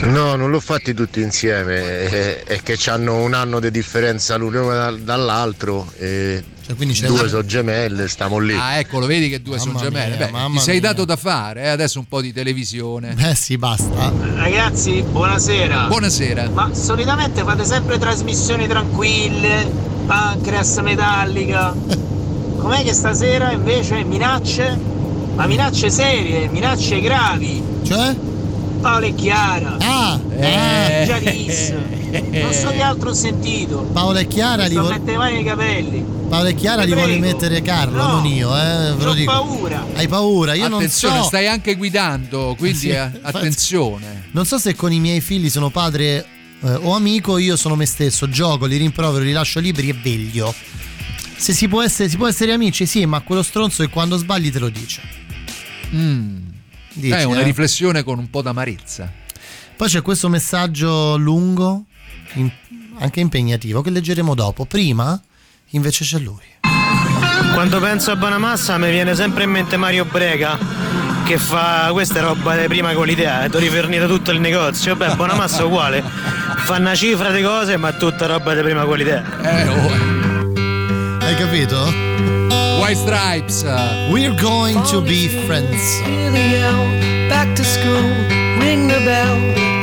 No, non l'ho fatti tutti insieme, è, è che hanno un anno di differenza l'uno dal- dall'altro e c'è due una- sono gemelle, stiamo lì. Ah, eccolo, vedi che due sono gemelle. mia, Beh, mamma ti sei mia. dato da fare, eh? adesso un po' di televisione. Eh sì, basta. Ragazzi, buonasera. Buonasera. Ma solitamente fate sempre trasmissioni tranquille, pancreas metallica. [LAUGHS] Com'è che stasera invece minacce? Ma minacce serie, minacce gravi. Cioè? Paolo e Chiara. Ah! Eh. Gialis. [LAUGHS] Non so che altro ho sentito. Paola e Chiara li sto vo- mettendo le mani nei capelli. Paola e Chiara Ti li vuole mettere Carlo, No. non io, eh, ve lo dico. paura. Hai paura? Io attenzione, non so. stai anche guidando, quindi Sì, eh, infatti. attenzione. Non so se con i miei figli sono padre eh, o amico, io sono me stesso, gioco, li rimprovero, li lascio liberi e veglio. Se si può essere, si può essere amici, sì, ma quello stronzo che quando sbagli te lo dice. Mm. Dici, è una eh? riflessione con un po' d'amarezza. Poi c'è questo messaggio lungo, in- anche impegnativo, che leggeremo dopo. Prima, invece, c'è lui. Quando penso a Bonamassa mi viene sempre in mente Mario Brega che fa questa roba di prima qualità, è rifornito tutto il negozio. Beh, Bonamassa è uguale, fa una cifra di cose ma è tutta roba di prima qualità. Eh, oh. Hai capito? White Stripes. We're going to be friends. Back to school, ring the bell,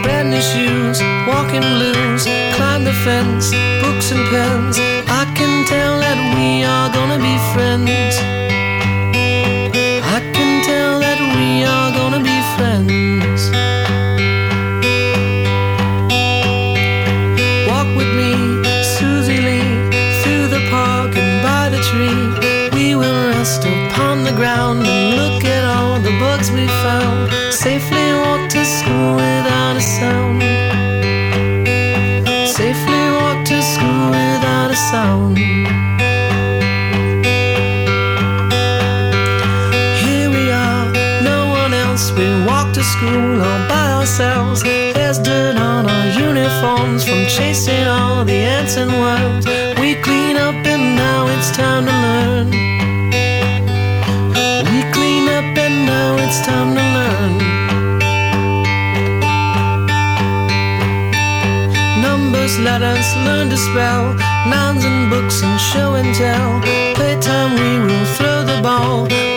brand new shoes, walking blues, climb the fence, books and pens. I can tell that we are gonna be friends. Uniforms from chasing all the ants and worms. We clean up and now it's time to learn. We clean up and now it's time to learn. Numbers, letters, learn to spell. Nouns and books and show and tell. Playtime, we will throw the ball.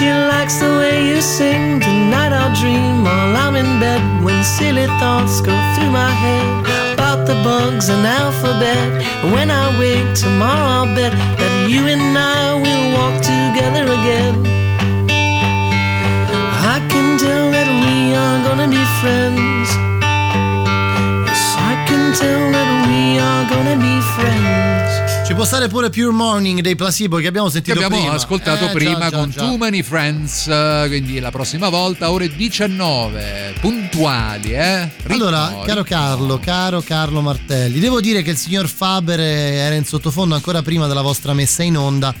She likes the way you sing. Tonight I'll dream while I'm in bed when silly thoughts go through my head about the bugs and alphabet. When I wake tomorrow, I'll bet that you and I will walk together again. I can tell that we are gonna be friends. Yes, I still that we are gonna be friends. Ci può stare pure Pure Morning dei Placebo che abbiamo che sentito abbiamo prima. ascoltato Eh, prima già, con già. Too Many Friends, eh, quindi la prossima volta ore 19, puntuali, eh? Ritmo, Allora, caro ritmo. Carlo, caro Carlo Martelli, devo dire che il signor Faber era in sottofondo ancora prima della vostra messa in onda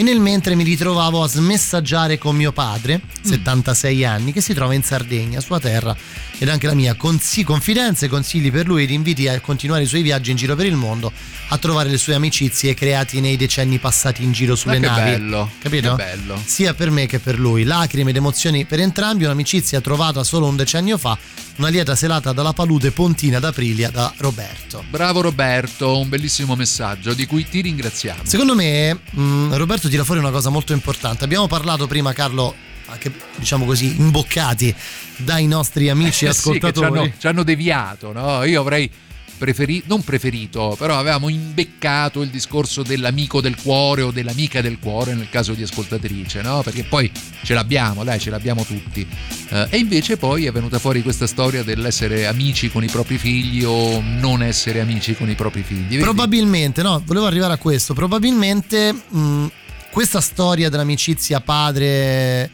e nel mentre mi ritrovavo a smessaggiare con mio padre, Mm. 76 anni, che si trova in Sardegna, sua terra, ed anche la mia, consi- confidenze, consigli per lui ed inviti a continuare i suoi viaggi in giro per il mondo, a trovare le sue amicizie creati nei decenni passati in giro sulle Ma che navi. bello, Capito? che bello. Sia per me che per lui. Lacrime ed emozioni per entrambi, un'amicizia trovata solo un decennio fa, una lieta selata dalla palude pontina d'Aprilia da Roberto. Bravo Roberto, un bellissimo messaggio di cui ti ringraziamo. Secondo me mh, Roberto tira fuori una cosa molto importante. Abbiamo parlato prima, Carlo, anche diciamo così, imboccati dai nostri amici Eh [LAUGHS] sì, che ci ascoltatori. hanno, ci hanno deviato, no? Io avrei preferito, non preferito, però avevamo imbeccato il discorso dell'amico del cuore o dell'amica del cuore nel caso di ascoltatrice, no? Perché poi ce l'abbiamo, dai, ce l'abbiamo tutti. Eh, e invece poi è venuta fuori questa storia dell'essere amici con i propri figli o non essere amici con i propri figli. Vedi? Probabilmente, no, volevo arrivare a questo. Probabilmente mh, questa storia dell'amicizia padre,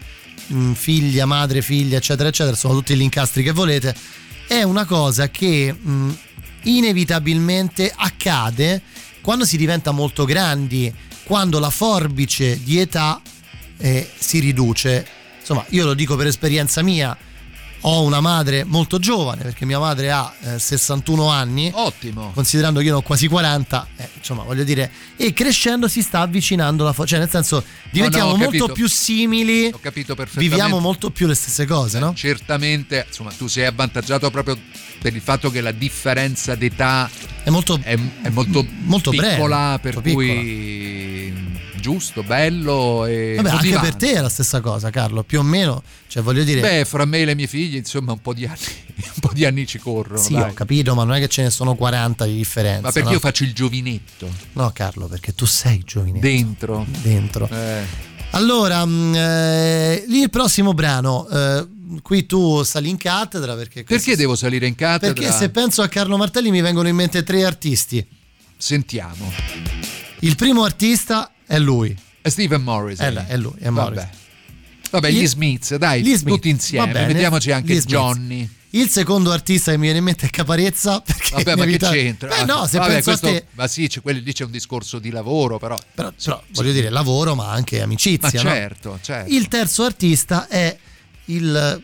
mh, figlia, madre, figlia, eccetera, eccetera, sono tutti gli incastri che volete, è una cosa che mh, inevitabilmente accade quando si diventa molto grandi, quando la forbice di età eh, si riduce. Insomma, io lo dico per esperienza mia. Ho una madre molto giovane perché mia madre ha eh, 61 anni. Ottimo. Considerando che io ne ho quasi 40, eh, insomma, voglio dire, e crescendo si sta avvicinando la forbice, cioè nel senso diventiamo no, ho molto più simili, Ho capito perfettamente. viviamo molto più le stesse cose, no? Certamente, insomma, tu sei avvantaggiato proprio per il fatto che la differenza d'età è molto, è, è molto, molto breve, piccola, per molto cui giusto, bello e Vabbè, anche per te è la stessa cosa, Carlo, più o meno, cioè voglio dire Beh, fra me e le mie figlie, insomma, un po' di anni, [LAUGHS] un po' di anni ci corrono. Sì, dai. ho capito, ma non è che ce ne sono 40 di differenza. Ma perché no? io faccio il giovinetto No, Carlo, perché tu sei giovinetto. dentro. Dentro. Eh. Allora, mh, eh, lì il prossimo brano, eh, qui tu sali in cattedra perché... Perché devo salire in cattedra? Perché se penso a Carlo Martelli mi vengono in mente tre artisti. Sentiamo. Il primo artista è lui. È Stephen Morrison. È, è lui, è Vabbè. Morrison. Vabbè, Gli- gli Smiths, dai, Gli Smith, tutti insieme. bene, Mettiamoci anche. Johnny. Il secondo artista che mi viene in mente è Caparezza. [LAUGHS] Perché Vabbè, ma che c'entra? Eh no, se Vabbè, penso questo- te... Ma sì, c'è, quelli lì c'è un discorso di lavoro, però. Però, però, voglio dire, lavoro ma anche amicizia. Ma no? certo, certo. Il terzo artista è il...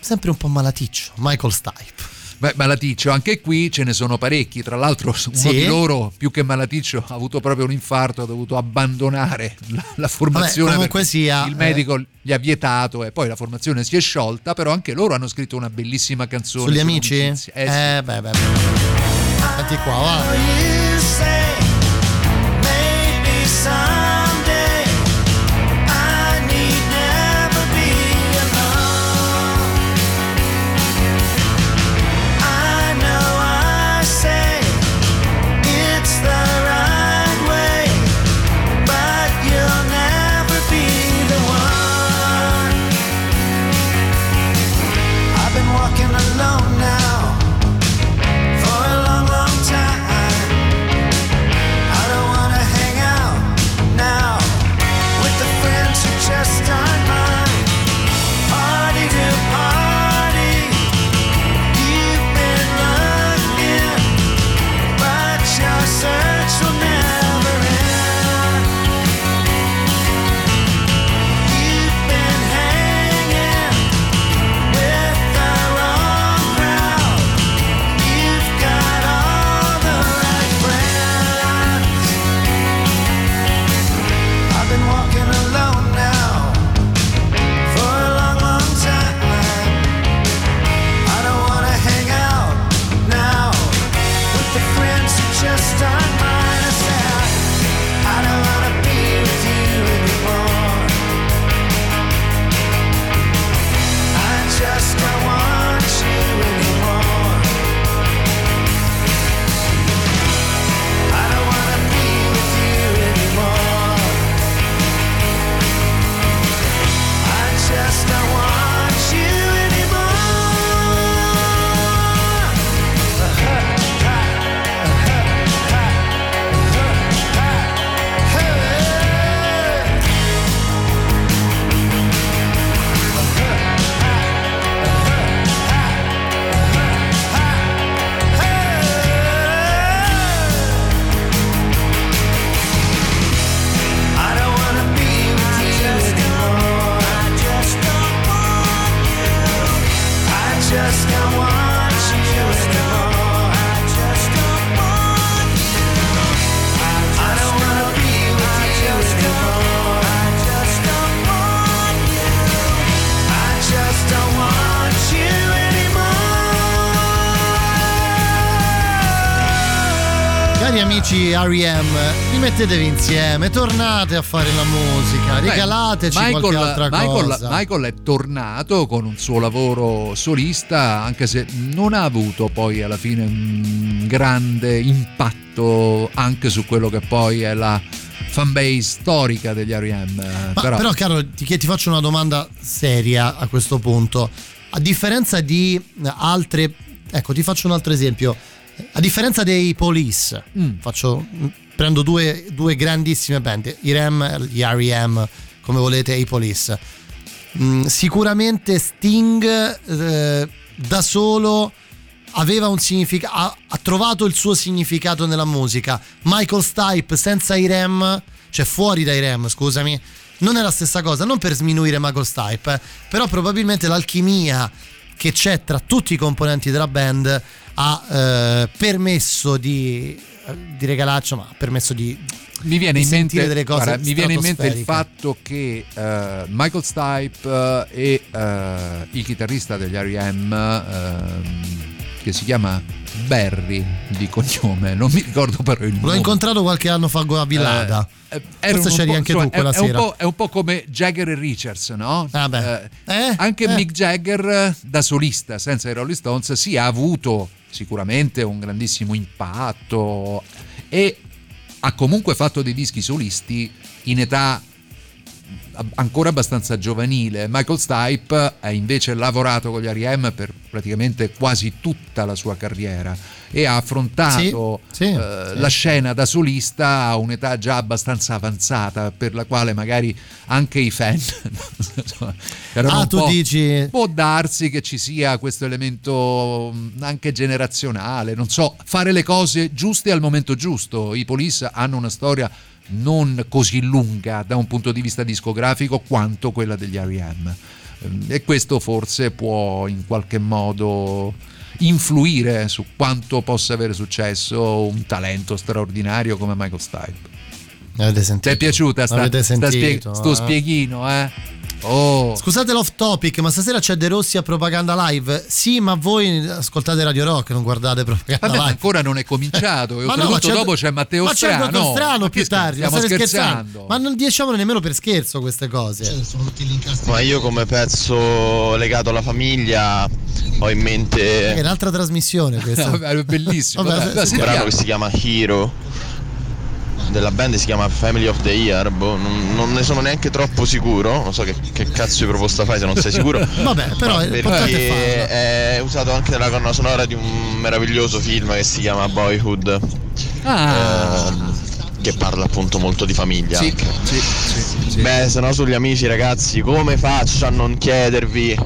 sempre un po' malaticcio, Michael Stipe. Beh, Malaticcio, anche qui ce ne sono parecchi. Tra l'altro, [LAUGHS] uno Sì? di loro, più che Malaticcio, ha avuto proprio un infarto, ha dovuto abbandonare la, la formazione. Vabbè, sia, il eh. medico gli ha vietato e poi la formazione si è sciolta. Però anche loro hanno scritto una bellissima canzone. Sugli amici? Eh, sì. Eh, beh, beh. beh. Senti qua, va. Amici R.E.M., rimettetevi insieme, tornate a fare la musica, Beh, regalateci Michael, qualche altra Michael- cosa. Michael è tornato con un suo lavoro solista, anche se non ha avuto poi alla fine un grande impatto anche su quello che poi è la fanbase storica degli R.E.M. Però, però, caro, ti, ti faccio una domanda seria a questo punto. A differenza di altre, ecco, ti faccio un altro esempio. A differenza dei Police, Mm. faccio, prendo due, due grandissime band, i Rem, gli R.E.M., come volete, e i Police. Mm, sicuramente Sting eh, da solo aveva un significato, ha, ha trovato il suo significato nella musica. Michael Stipe senza i Rem, cioè fuori dai Rem, scusami, non è la stessa cosa, non per sminuire Michael Stipe, eh, però probabilmente l'alchimia che c'è tra tutti i componenti della band ha eh, permesso di, di regalarci, ma ha permesso di, mi viene, in mente, sentire delle cose guarda, mi viene in mente il fatto che eh, Michael Stipe eh, e eh, il chitarrista degli R.E.M. che si chiama Barry di cognome, non mi ricordo però il L'ho nome. incontrato qualche anno fa a Villada. Eh, erano Forse c'eri anche insomma, tu quella è, è un sera. po', è un po' come Jagger e Richards, no? beh. Eh, anche eh. Mick Jagger eh, da solista, senza i Rolling Stones, sì, ha avuto sicuramente un grandissimo impatto e ha comunque fatto dei dischi solisti in età ancora abbastanza giovanile. Michael Stipe ha invece lavorato con gli R.E.M. per praticamente quasi tutta la sua carriera e ha affrontato Sì, sì, eh, sì. la scena da solista a un'età già abbastanza avanzata per la quale magari anche i fan [LAUGHS] Ah, tu dici- può darsi che ci sia questo elemento anche generazionale, non so, fare le cose giuste al momento giusto. I Police hanno una storia non così lunga da un punto di vista discografico quanto quella degli R.E.M. Ehm, E questo forse può in qualche modo influire su quanto possa avere successo un talento straordinario come Michael Stipe. Avete sentito? Ti è piaciuta sta, Avete sta spie- sentito, sto eh? spieghino, eh? Oh. Scusate l'off topic, ma stasera c'è De Rossi a Propaganda Live? Sì, ma voi ascoltate Radio Rock, non guardate Propaganda Vabbè, ma Live. ancora non è cominciato. [LAUGHS] Ma no, ma c'è- dopo c'è Matteo ma c'è Strano. Matteo Strano Ma più tardi, ma stiamo state scherzando? scherzando? Ma non diciamolo nemmeno per scherzo queste cose. Ma io come pezzo legato alla famiglia ho in È mente un'altra trasmissione questa. [LAUGHS] Vabbè, è bellissimo. Vabbè, Vabbè, un brano che si chiama Hero della band si chiama Family of the Year boh, non, non ne sono neanche troppo sicuro non so che, che cazzo di proposta fai se non sei sicuro [LAUGHS] Vabbè, però perché è usato anche nella colonna sonora di un meraviglioso film che si chiama Boyhood Ah. ehm, che parla appunto molto di famiglia Sì, sì, sì, sì. Beh, se no sugli amici ragazzi, come faccio a non chiedervi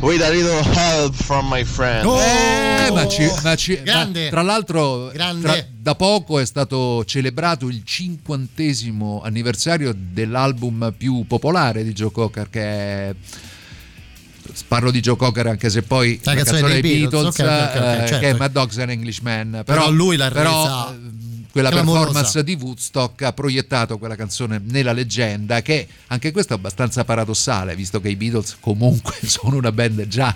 With a little help from my friend Eh, ma ci- ma ci- ma Grande. tra l'altro, Grande. tra- da poco è stato celebrato il cinquantesimo anniversario dell'album più popolare di Joe Cocker, che è. Parlo di Joe Cocker anche se poi La canzone dei Beatles, ok, ok, ok, eh, certo. che è Mad Dogs and Englishman. Però, Però lui l'ha però, resa quella clamorosa. performance di Woodstock ha proiettato quella canzone nella leggenda, che anche questo è abbastanza paradossale, visto che i Beatles comunque [LAUGHS] sono una band già.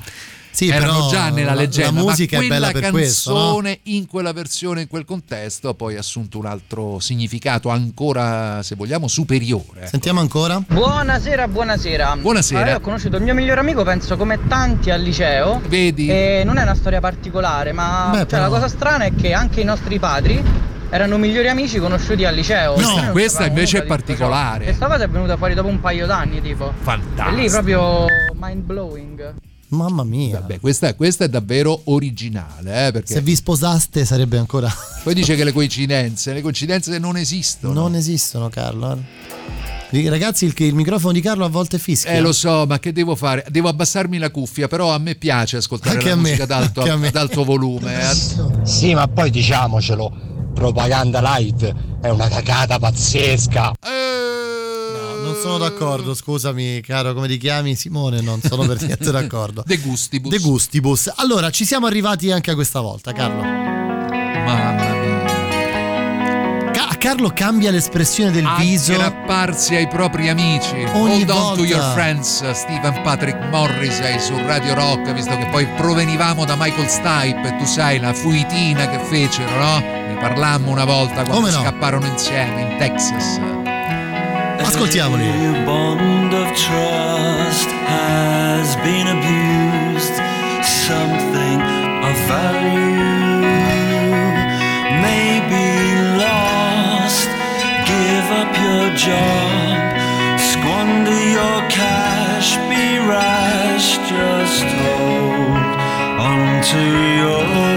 Sì, erano però già nella la- leggenda, la musica ma è quella bella per questo, no? canzone in quella versione, in quel contesto, ha poi assunto un altro significato ancora, se vogliamo, superiore. Sentiamo ancora? Buonasera, buonasera. Buonasera. Allora, ho conosciuto il mio migliore amico, penso come tanti al liceo. Vedi? E non è una storia particolare, ma Beh, cioè, la cosa strana è che anche i nostri padri erano migliori amici conosciuti al liceo. No, questa invece è particolare. E sta cosa è venuta fuori dopo un paio d'anni, tipo. Fantastico. E lì proprio mind blowing. Mamma mia. Vabbè, questa, è- questa è davvero originale, eh, perché Se vi sposaste sarebbe ancora... [LAUGHS] poi dice che le coincidenze, le coincidenze non esistono. Non esistono, Carlo. eh. Ragazzi, il, il microfono di Carlo a volte fischia. Eh lo so, ma che devo fare? Devo abbassarmi la cuffia, però a me piace ascoltare Anche la a me, musica ad alto, anche a me. ad alto volume. eh. [LAUGHS] Sì, ma poi diciamocelo, propaganda live è una cagata pazzesca. Non sono d'accordo, scusami caro, come ti chiami? Simone, non sono per niente [LAUGHS] d'accordo. De gustibus. De gustibus. Allora, ci siamo arrivati anche a questa volta, Carlo. Mamma Carlo cambia l'espressione del viso. Aggrapparsi ai propri amici. Ogni Hold on to volta. your friends. Stephen Patrick Morrissey su Radio Rock, visto che poi provenivamo da Michael Stipe e tu sai la fuitina che fecero, no? Ne parlammo una volta quando no? scapparono insieme in Texas. Ascoltiamoli. Job, squander your cash, be rash. Just hold on to your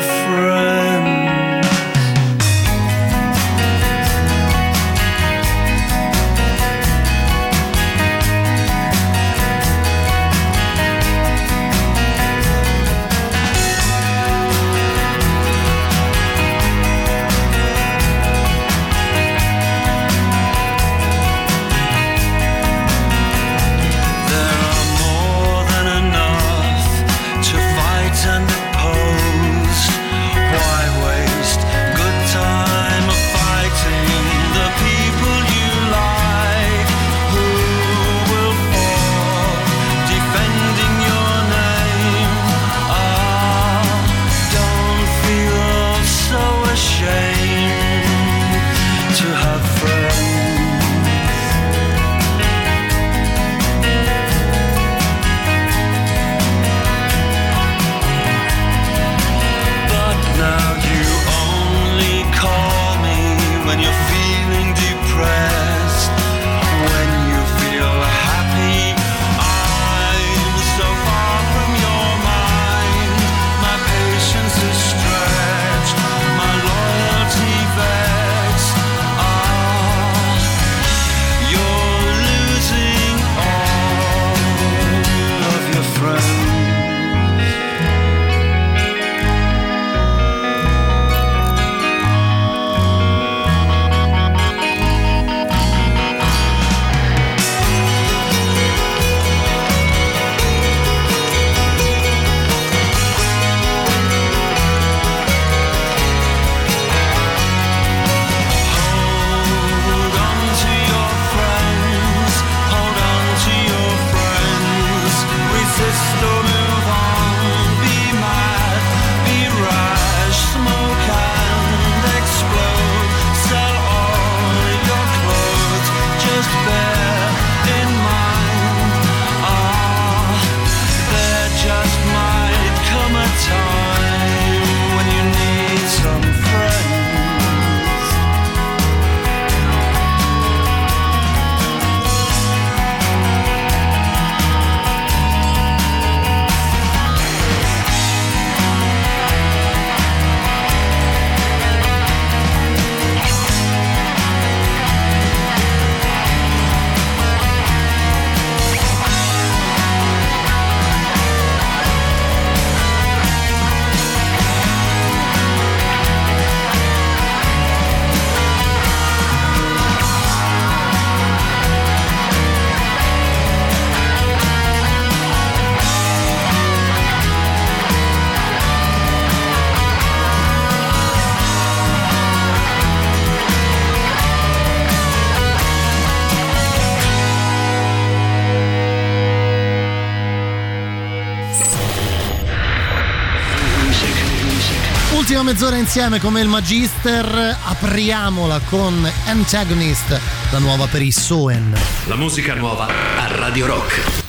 mezz'ora insieme come il Magister, apriamola con Antagonist, la nuova per i Soen. La musica nuova a Radio Rock.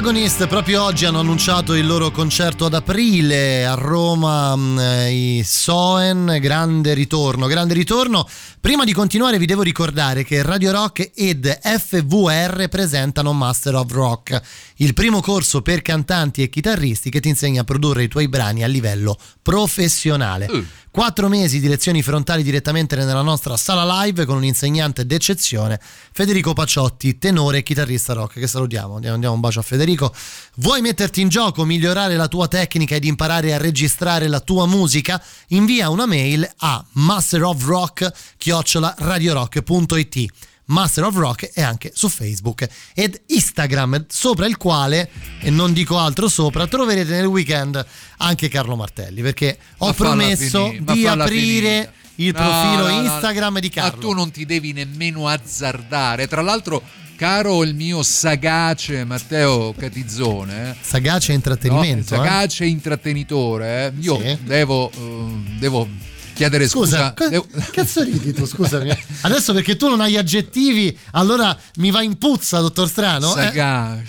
Antagonist proprio oggi hanno annunciato il loro concerto ad aprile a Roma, mh, eh, i Soen, grande ritorno, grande ritorno. Prima di continuare vi devo ricordare che Radio Rock ed FVR presentano Master of Rock, il primo corso per cantanti e chitarristi che ti insegna a produrre i tuoi brani a livello professionale. Quattro mesi di lezioni frontali direttamente nella nostra sala live con un insegnante d'eccezione, Federico Pacciotti, tenore e chitarrista rock, che salutiamo, diamo, diamo un bacio a Federico. Vuoi metterti in gioco, migliorare la tua tecnica ed imparare a registrare la tua musica? Invia una mail a masterofrock@radiorock.it. Master of Rock è anche su Facebook ed Instagram, sopra il quale, e non dico altro sopra, troverete nel weekend anche Carlo Martelli, perché ho Ma promesso finire, ma di aprire il No, profilo no, no. Instagram di Ma Carlo. tu non ti devi nemmeno azzardare. Tra l'altro, caro il mio sagace Matteo Catizzone, eh, Sagace intrattenimento. no, eh? sagace intrattenitore, eh, io Sì. devo, eh, devo chiedere Scusa, scusa. devo- cazzo ridi tu, scusami. [LAUGHS] Adesso perché tu non hai aggettivi, allora mi va in puzza, dottor Strano. eh? Sagace,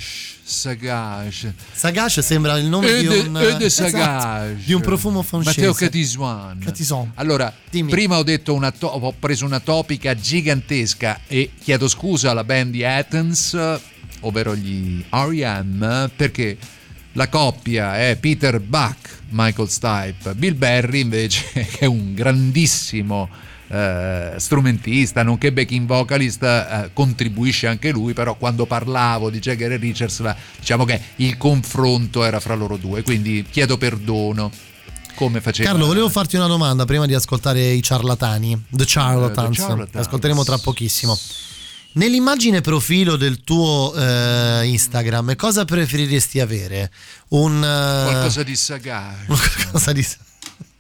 sagace. Sagace sembra il nome di Ede- un Ede esatto, Sagace. di un profumo francese. Matteo Catisuan. Catison. Allora, Dimmi. prima ho detto una to- ho preso una topica gigantesca e chiedo scusa alla band di Athens, ovvero gli R.E.M., perché la coppia è Peter Buck, Michael Stipe, Bill Berry invece [LAUGHS] che è un grandissimo eh, strumentista, nonché backing vocalist, eh, contribuisce anche lui, però quando parlavo di Jagger e Richards, la- diciamo che il confronto era fra loro due, quindi chiedo perdono. Come faceva Carlo, volevo farti una domanda prima di ascoltare i ciarlatani, The Charlatans, The Charlatans. ascolteremo tra pochissimo. Nell'immagine profilo del tuo eh, Instagram, cosa preferiresti avere? Un eh, qualcosa di sagace. [LAUGHS] qualcosa di-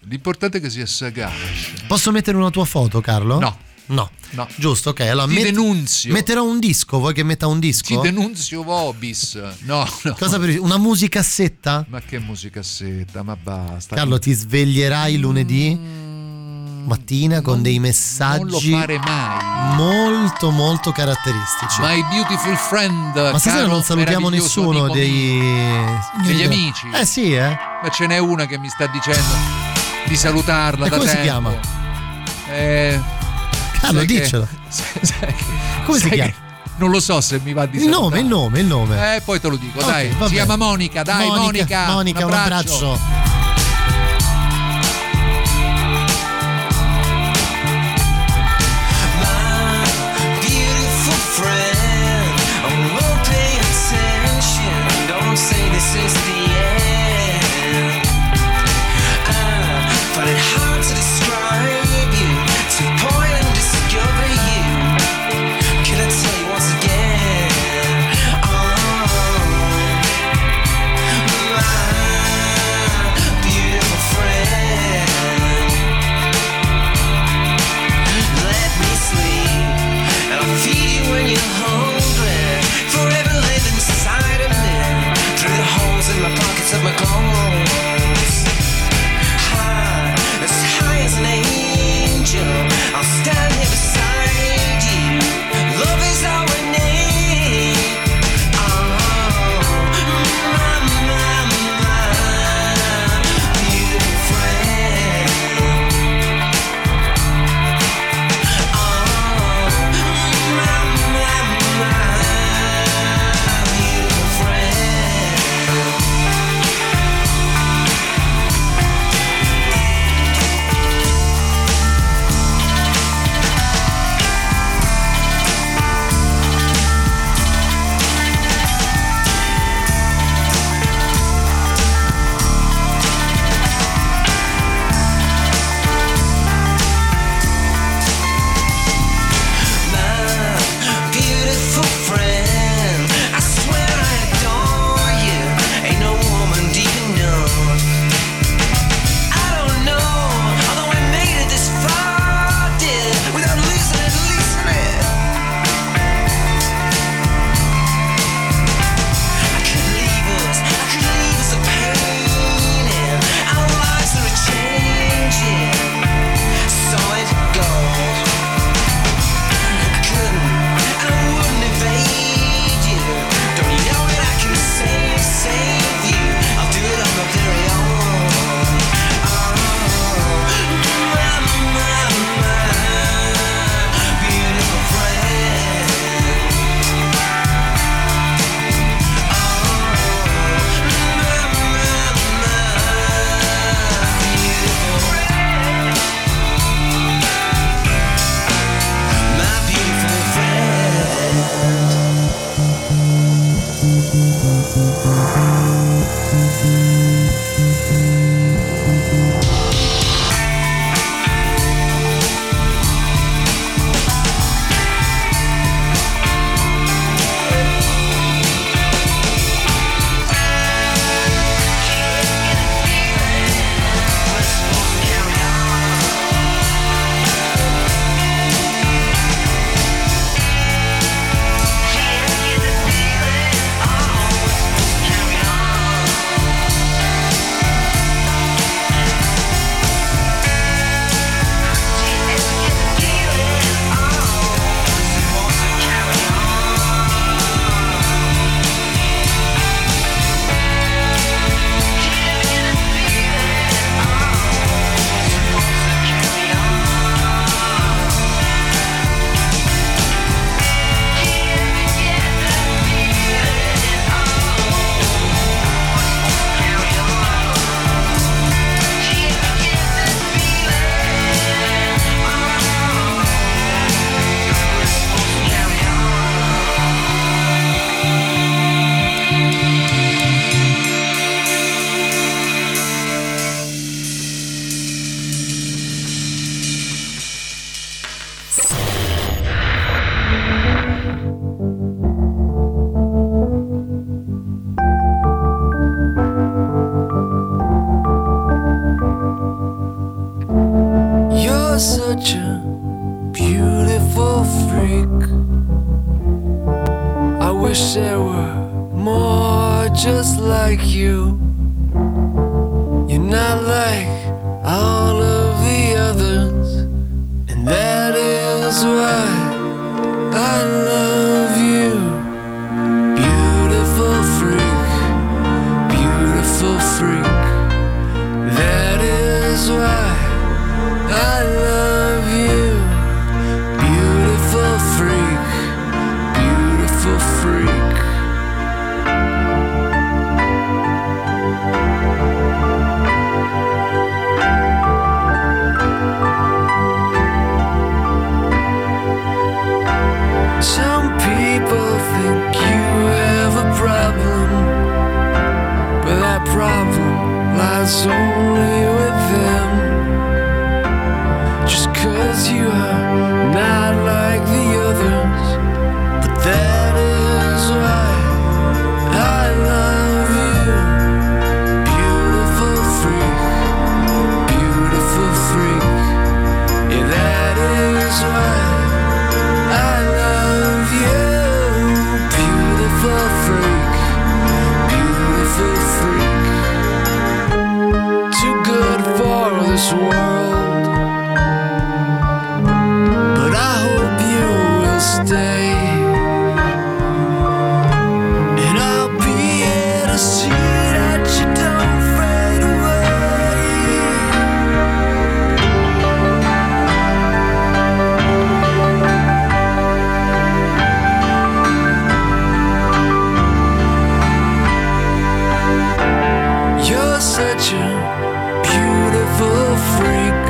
L'importante è che sia sagace. Posso mettere una tua foto, Carlo? No. No. No. Giusto, ok. Allora Ti met- denunzio. Metterò un disco, vuoi che metta un disco? Ti denunzio Vobis. No, no. Cosa preferisci? Una musicassetta? Ma che musicassetta, ma basta. Carlo, ti sveglierai lunedì? Mm. mattina con non, dei messaggi molto molto caratteristici. My beautiful friend. Ma stasera non salutiamo nessuno dei degli amici. Eh sì, eh. Ma ce n'è una che mi sta dicendo di salutarla e da come tempo. si chiama? Eh ah, Carlo, dicelo. Che, [LAUGHS] sai, come si chiama? Non lo so se mi va di salutare. Il nome, il nome, il nome. Eh, poi te lo dico, okay, dai. Si chiama Monica, dai Monica. Monica, Monica un abbraccio. Un abbraccio. See. beautiful freak.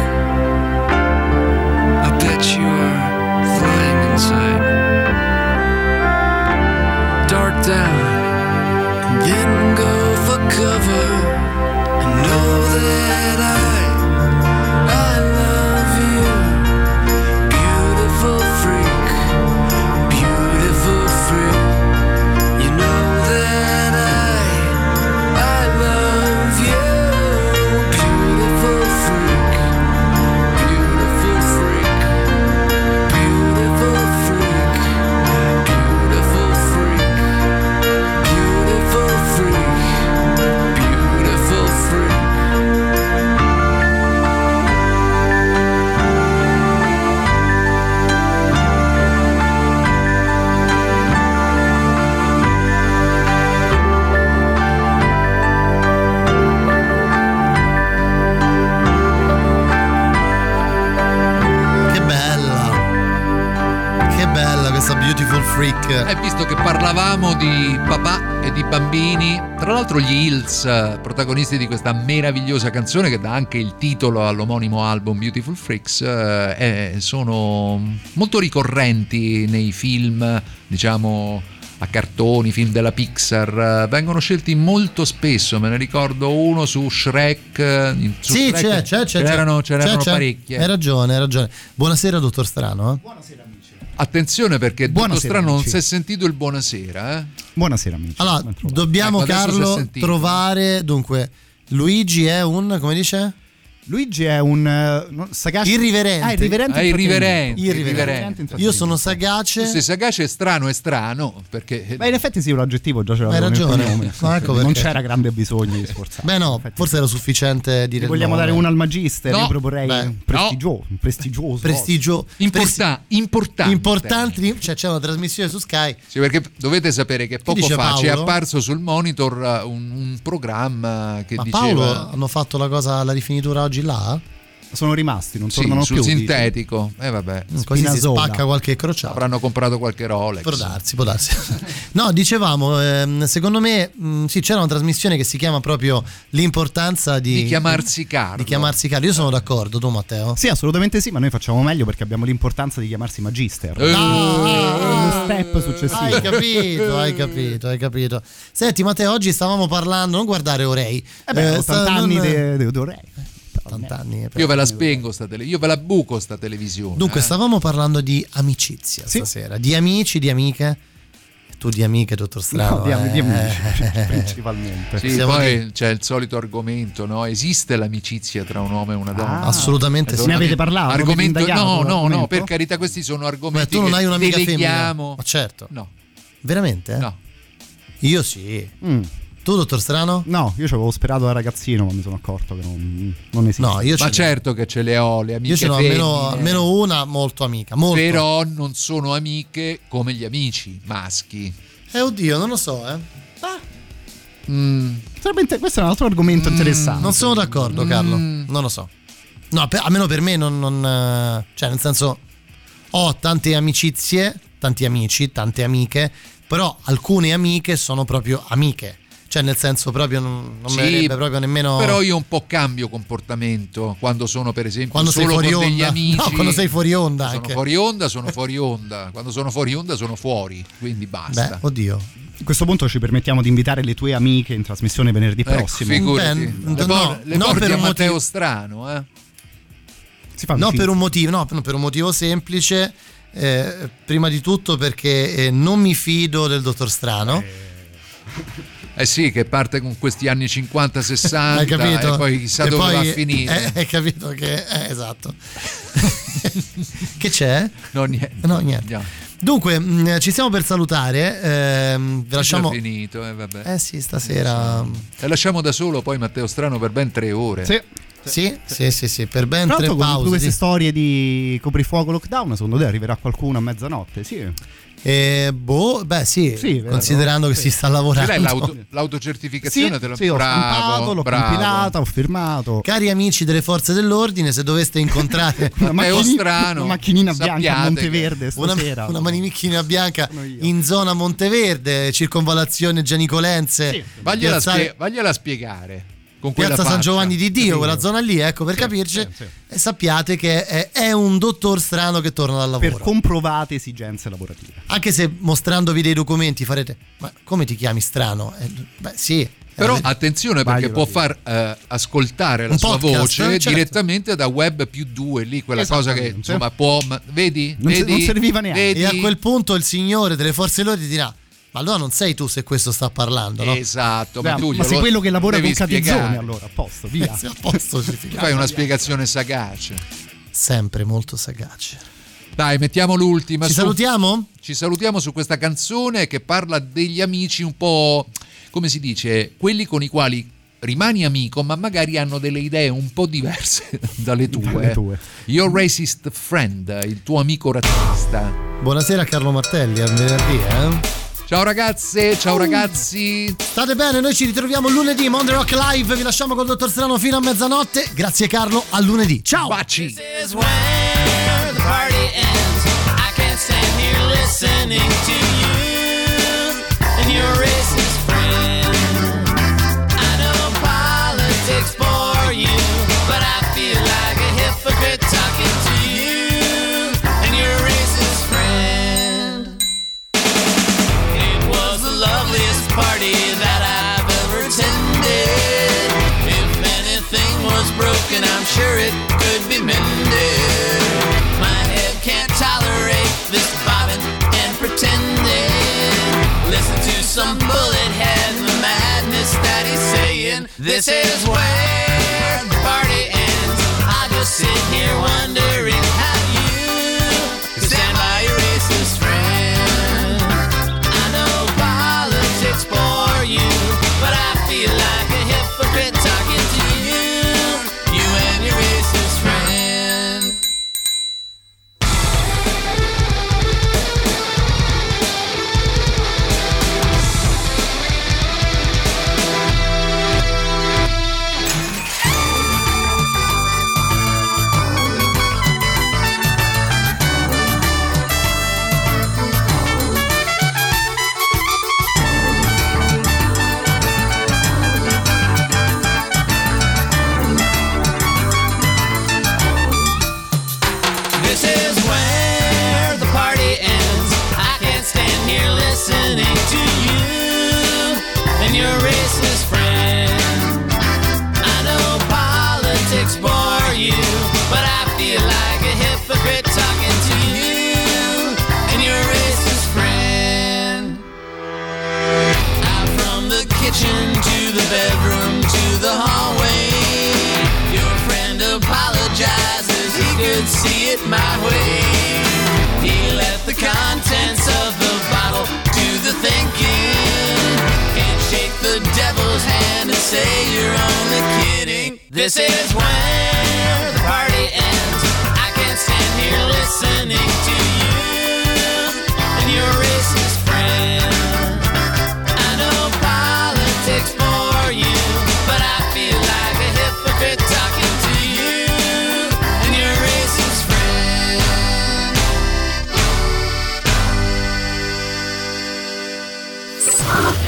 Freak. E visto che parlavamo di papà e di bambini, tra l'altro gli Hills, eh, protagonisti di questa meravigliosa canzone che dà anche il titolo all'omonimo album Beautiful Freaks, eh, eh, sono molto ricorrenti nei film, diciamo a cartoni, film della Pixar, eh, vengono scelti molto spesso, me ne ricordo uno su Shrek. eh, su Sì, Shrek c'è, c'è, c'è. c'erano, c'è, c'erano c'è. parecchie. Hai ragione, hai ragione. Buonasera, dottor Strano. eh. Attenzione perché Buonasera, Strano non amici. si è sentito il buonasera. Eh? Buonasera amici. Allora, dobbiamo, Ecco, Carlo, trovare. Dunque, Luigi è un. come dice? Luigi è un eh, no, sagace Irriverente. Ah, irriverente. Ah, irriverente, intrattenimento. irriverente. Io sono sagace. Se sagace è strano è strano perché Beh, in effetti sì, un aggettivo già ce Hai ragione. No, ecco non c'era grande bisogno di sforzarsi. Beh, no, forse era sufficiente dire. Ne vogliamo dare una al magister? No. Io proporrei Beh, un prestigioso, un prestigioso. Prestigio. Importa- importante. Importanti. Cioè, c'è una trasmissione su Sky. Sì, perché dovete sapere che poco fa ci è Paolo? apparso sul monitor uh, un, un programma che Ma diceva Paolo hanno fatto la cosa, la rifinitura oggi là? Sono rimasti, non sì, tornano sul più. dici. sintetico. E vabbè. Così si spacca qualche crociata. Avranno comprato qualche Rolex. Può darsi, può darsi. [LAUGHS] No, dicevamo, ehm, secondo me, mh, sì, c'era una trasmissione che si chiama proprio l'importanza di, Di chiamarsi Carlo. Di chiamarsi Carlo. Io sono d'accordo, tu Matteo? Sì, assolutamente sì, ma noi facciamo meglio perché abbiamo l'importanza di chiamarsi magister. Eh. È lo step successivo. Hai capito, hai capito, hai capito. Senti Matteo, oggi stavamo parlando, non guardare Orei. Eh beh, 80 sta- anni non- de- d'Orei. 80 anni. Io ve la spengo sta tele- io ve la buco sta televisione. Dunque, eh. stavamo parlando di amicizia stasera, di amici, di amiche. Tu di amiche, dottor Strano. No, di am- di eh. amici, [LAUGHS] [LAUGHS] principalmente. Sì, Siamo poi lì. c'è il solito argomento, no? Esiste l'amicizia tra un uomo e una donna? Ah, assolutamente sì. Ne avete parlato? Argomento, no, no, no, per carità, questi sono Beh, argomenti tu non che hai un'amica deleghiamo. femmina. Ma certo. No. Veramente? No. Io sì. Mm. Tu, dottor Strano? No, io ci avevo sperato da ragazzino, ma mi sono accorto che non, non esiste. No, io Ma ce, certo che ce le ho, le amiche io ce n'ho almeno, femmine, almeno una molto amica. Molto. però non sono amiche come gli amici maschi. Eh, oddio, non lo so, eh. Mm. Sarebbe inter- questo è un altro argomento interessante. Non sono d'accordo, Carlo. Mm. Non lo so. No, per- almeno per me non, non, eh, Cioè, nel senso, ho tante amicizie, tanti amici, tante amiche, però alcune amiche sono proprio amiche. Cioè, nel senso, proprio non, non Sì, mi verrebbe proprio nemmeno. Però io un po' cambio comportamento quando sono per esempio Quando solo fuori con degli onda. amici. No, quando sei fuori onda Sono anche. fuori onda, sono fuori onda. Quando sono fuori onda sono fuori, quindi basta. Beh, oddio. A questo punto ci permettiamo di invitare le tue amiche in trasmissione venerdì Ecco, prossimo. figurati. Beh, le no, por- le no, porti per a un Matteo motivo- Strano, eh? Si fa No, per un motivo, no, per un motivo semplice. eh, prima di tutto perché eh, non mi fido del dottor Strano. Eh sì, che parte con questi anni 50-60 Hai capito? e poi chissà E dove poi, va a finire. eh, Hai capito che. eh, esatto. [LAUGHS] che c'è? No, niente. No, niente. Andiamo. Dunque, mh, ci stiamo per salutare. ehm, vi È lasciamo. finito, eh, vabbè. Eh sì, stasera. E lasciamo da solo poi Matteo Strano per ben tre ore. Sì. Sì, sì, sì, sì, per ben Tra tre l'altro, con pause. queste sì. storie di coprifuoco lockdown, secondo te arriverà qualcuno a mezzanotte? Sì. Eh, boh, beh, sì, Sì, vero. considerando che Sì. si sta lavorando. l'auto- l'autocertificazione? Sì, te lo- sì, ho bravo, l'ho bravo. compilata, ho firmato. Cari amici delle forze dell'ordine, se doveste incontrare [LAUGHS] Una macchini- Strano, una macchinina bianca a Monteverde una, stasera. una manimicchina bianca in zona Monteverde, circonvallazione Gianicolense, Vagliela, piazzale- spie- vagliela spiegare. Con quella Piazza San faccia. Giovanni di Dio, quella zona lì, ecco, per capirci. E sappiate che è, è un dottor strano che torna dal lavoro. per comprovate esigenze lavorative. Anche se mostrandovi dei documenti farete, ma come ti chiami strano? Eh, beh, sì. Però Eh, attenzione perché Vaglielo può far eh, ascoltare la Un sua podcast, voce certo. direttamente da web più due, lì quella cosa che insomma può. ma- vedi? Non se- vedi? non serviva neanche. Vedi? E a quel punto il signore delle forze dell'ordine dirà: Ma allora non sei tu se questo sta parlando, no? Esatto, ma Beh, tu ma sei quello che lavora con Catizzone, spiegare. allora, a posto, via. Sì, a posto, ci [LAUGHS] fai una spiegazione sagace. Sempre molto sagace. Dai, mettiamo l'ultima. Ci su. salutiamo? Ci salutiamo su questa canzone che parla degli amici un po', come si dice, quelli con i quali rimani amico, ma magari hanno delle idee un po' diverse [LAUGHS] dalle tue. Dalle tue. Your racist friend, il tuo amico razzista. Buonasera Carlo Martelli, al venerdì, eh? Ciao ragazze, ciao ragazzi. State bene, noi ci ritroviamo lunedì, Monday Rock Live, vi lasciamo col dottor Strano fino a mezzanotte. Grazie Carlo, a lunedì. Ciao! Baci! is when the party ends. I can't stand here listening listening to you and your sure it could be mended. My head can't tolerate this bobbing and pretending. Listen to some bullet head and the madness that he's saying. This is where the contents of the bottle to the thinking. Can't shake the devil's hand and say you're only kidding. This is where the party ends. I can't stand here listening to you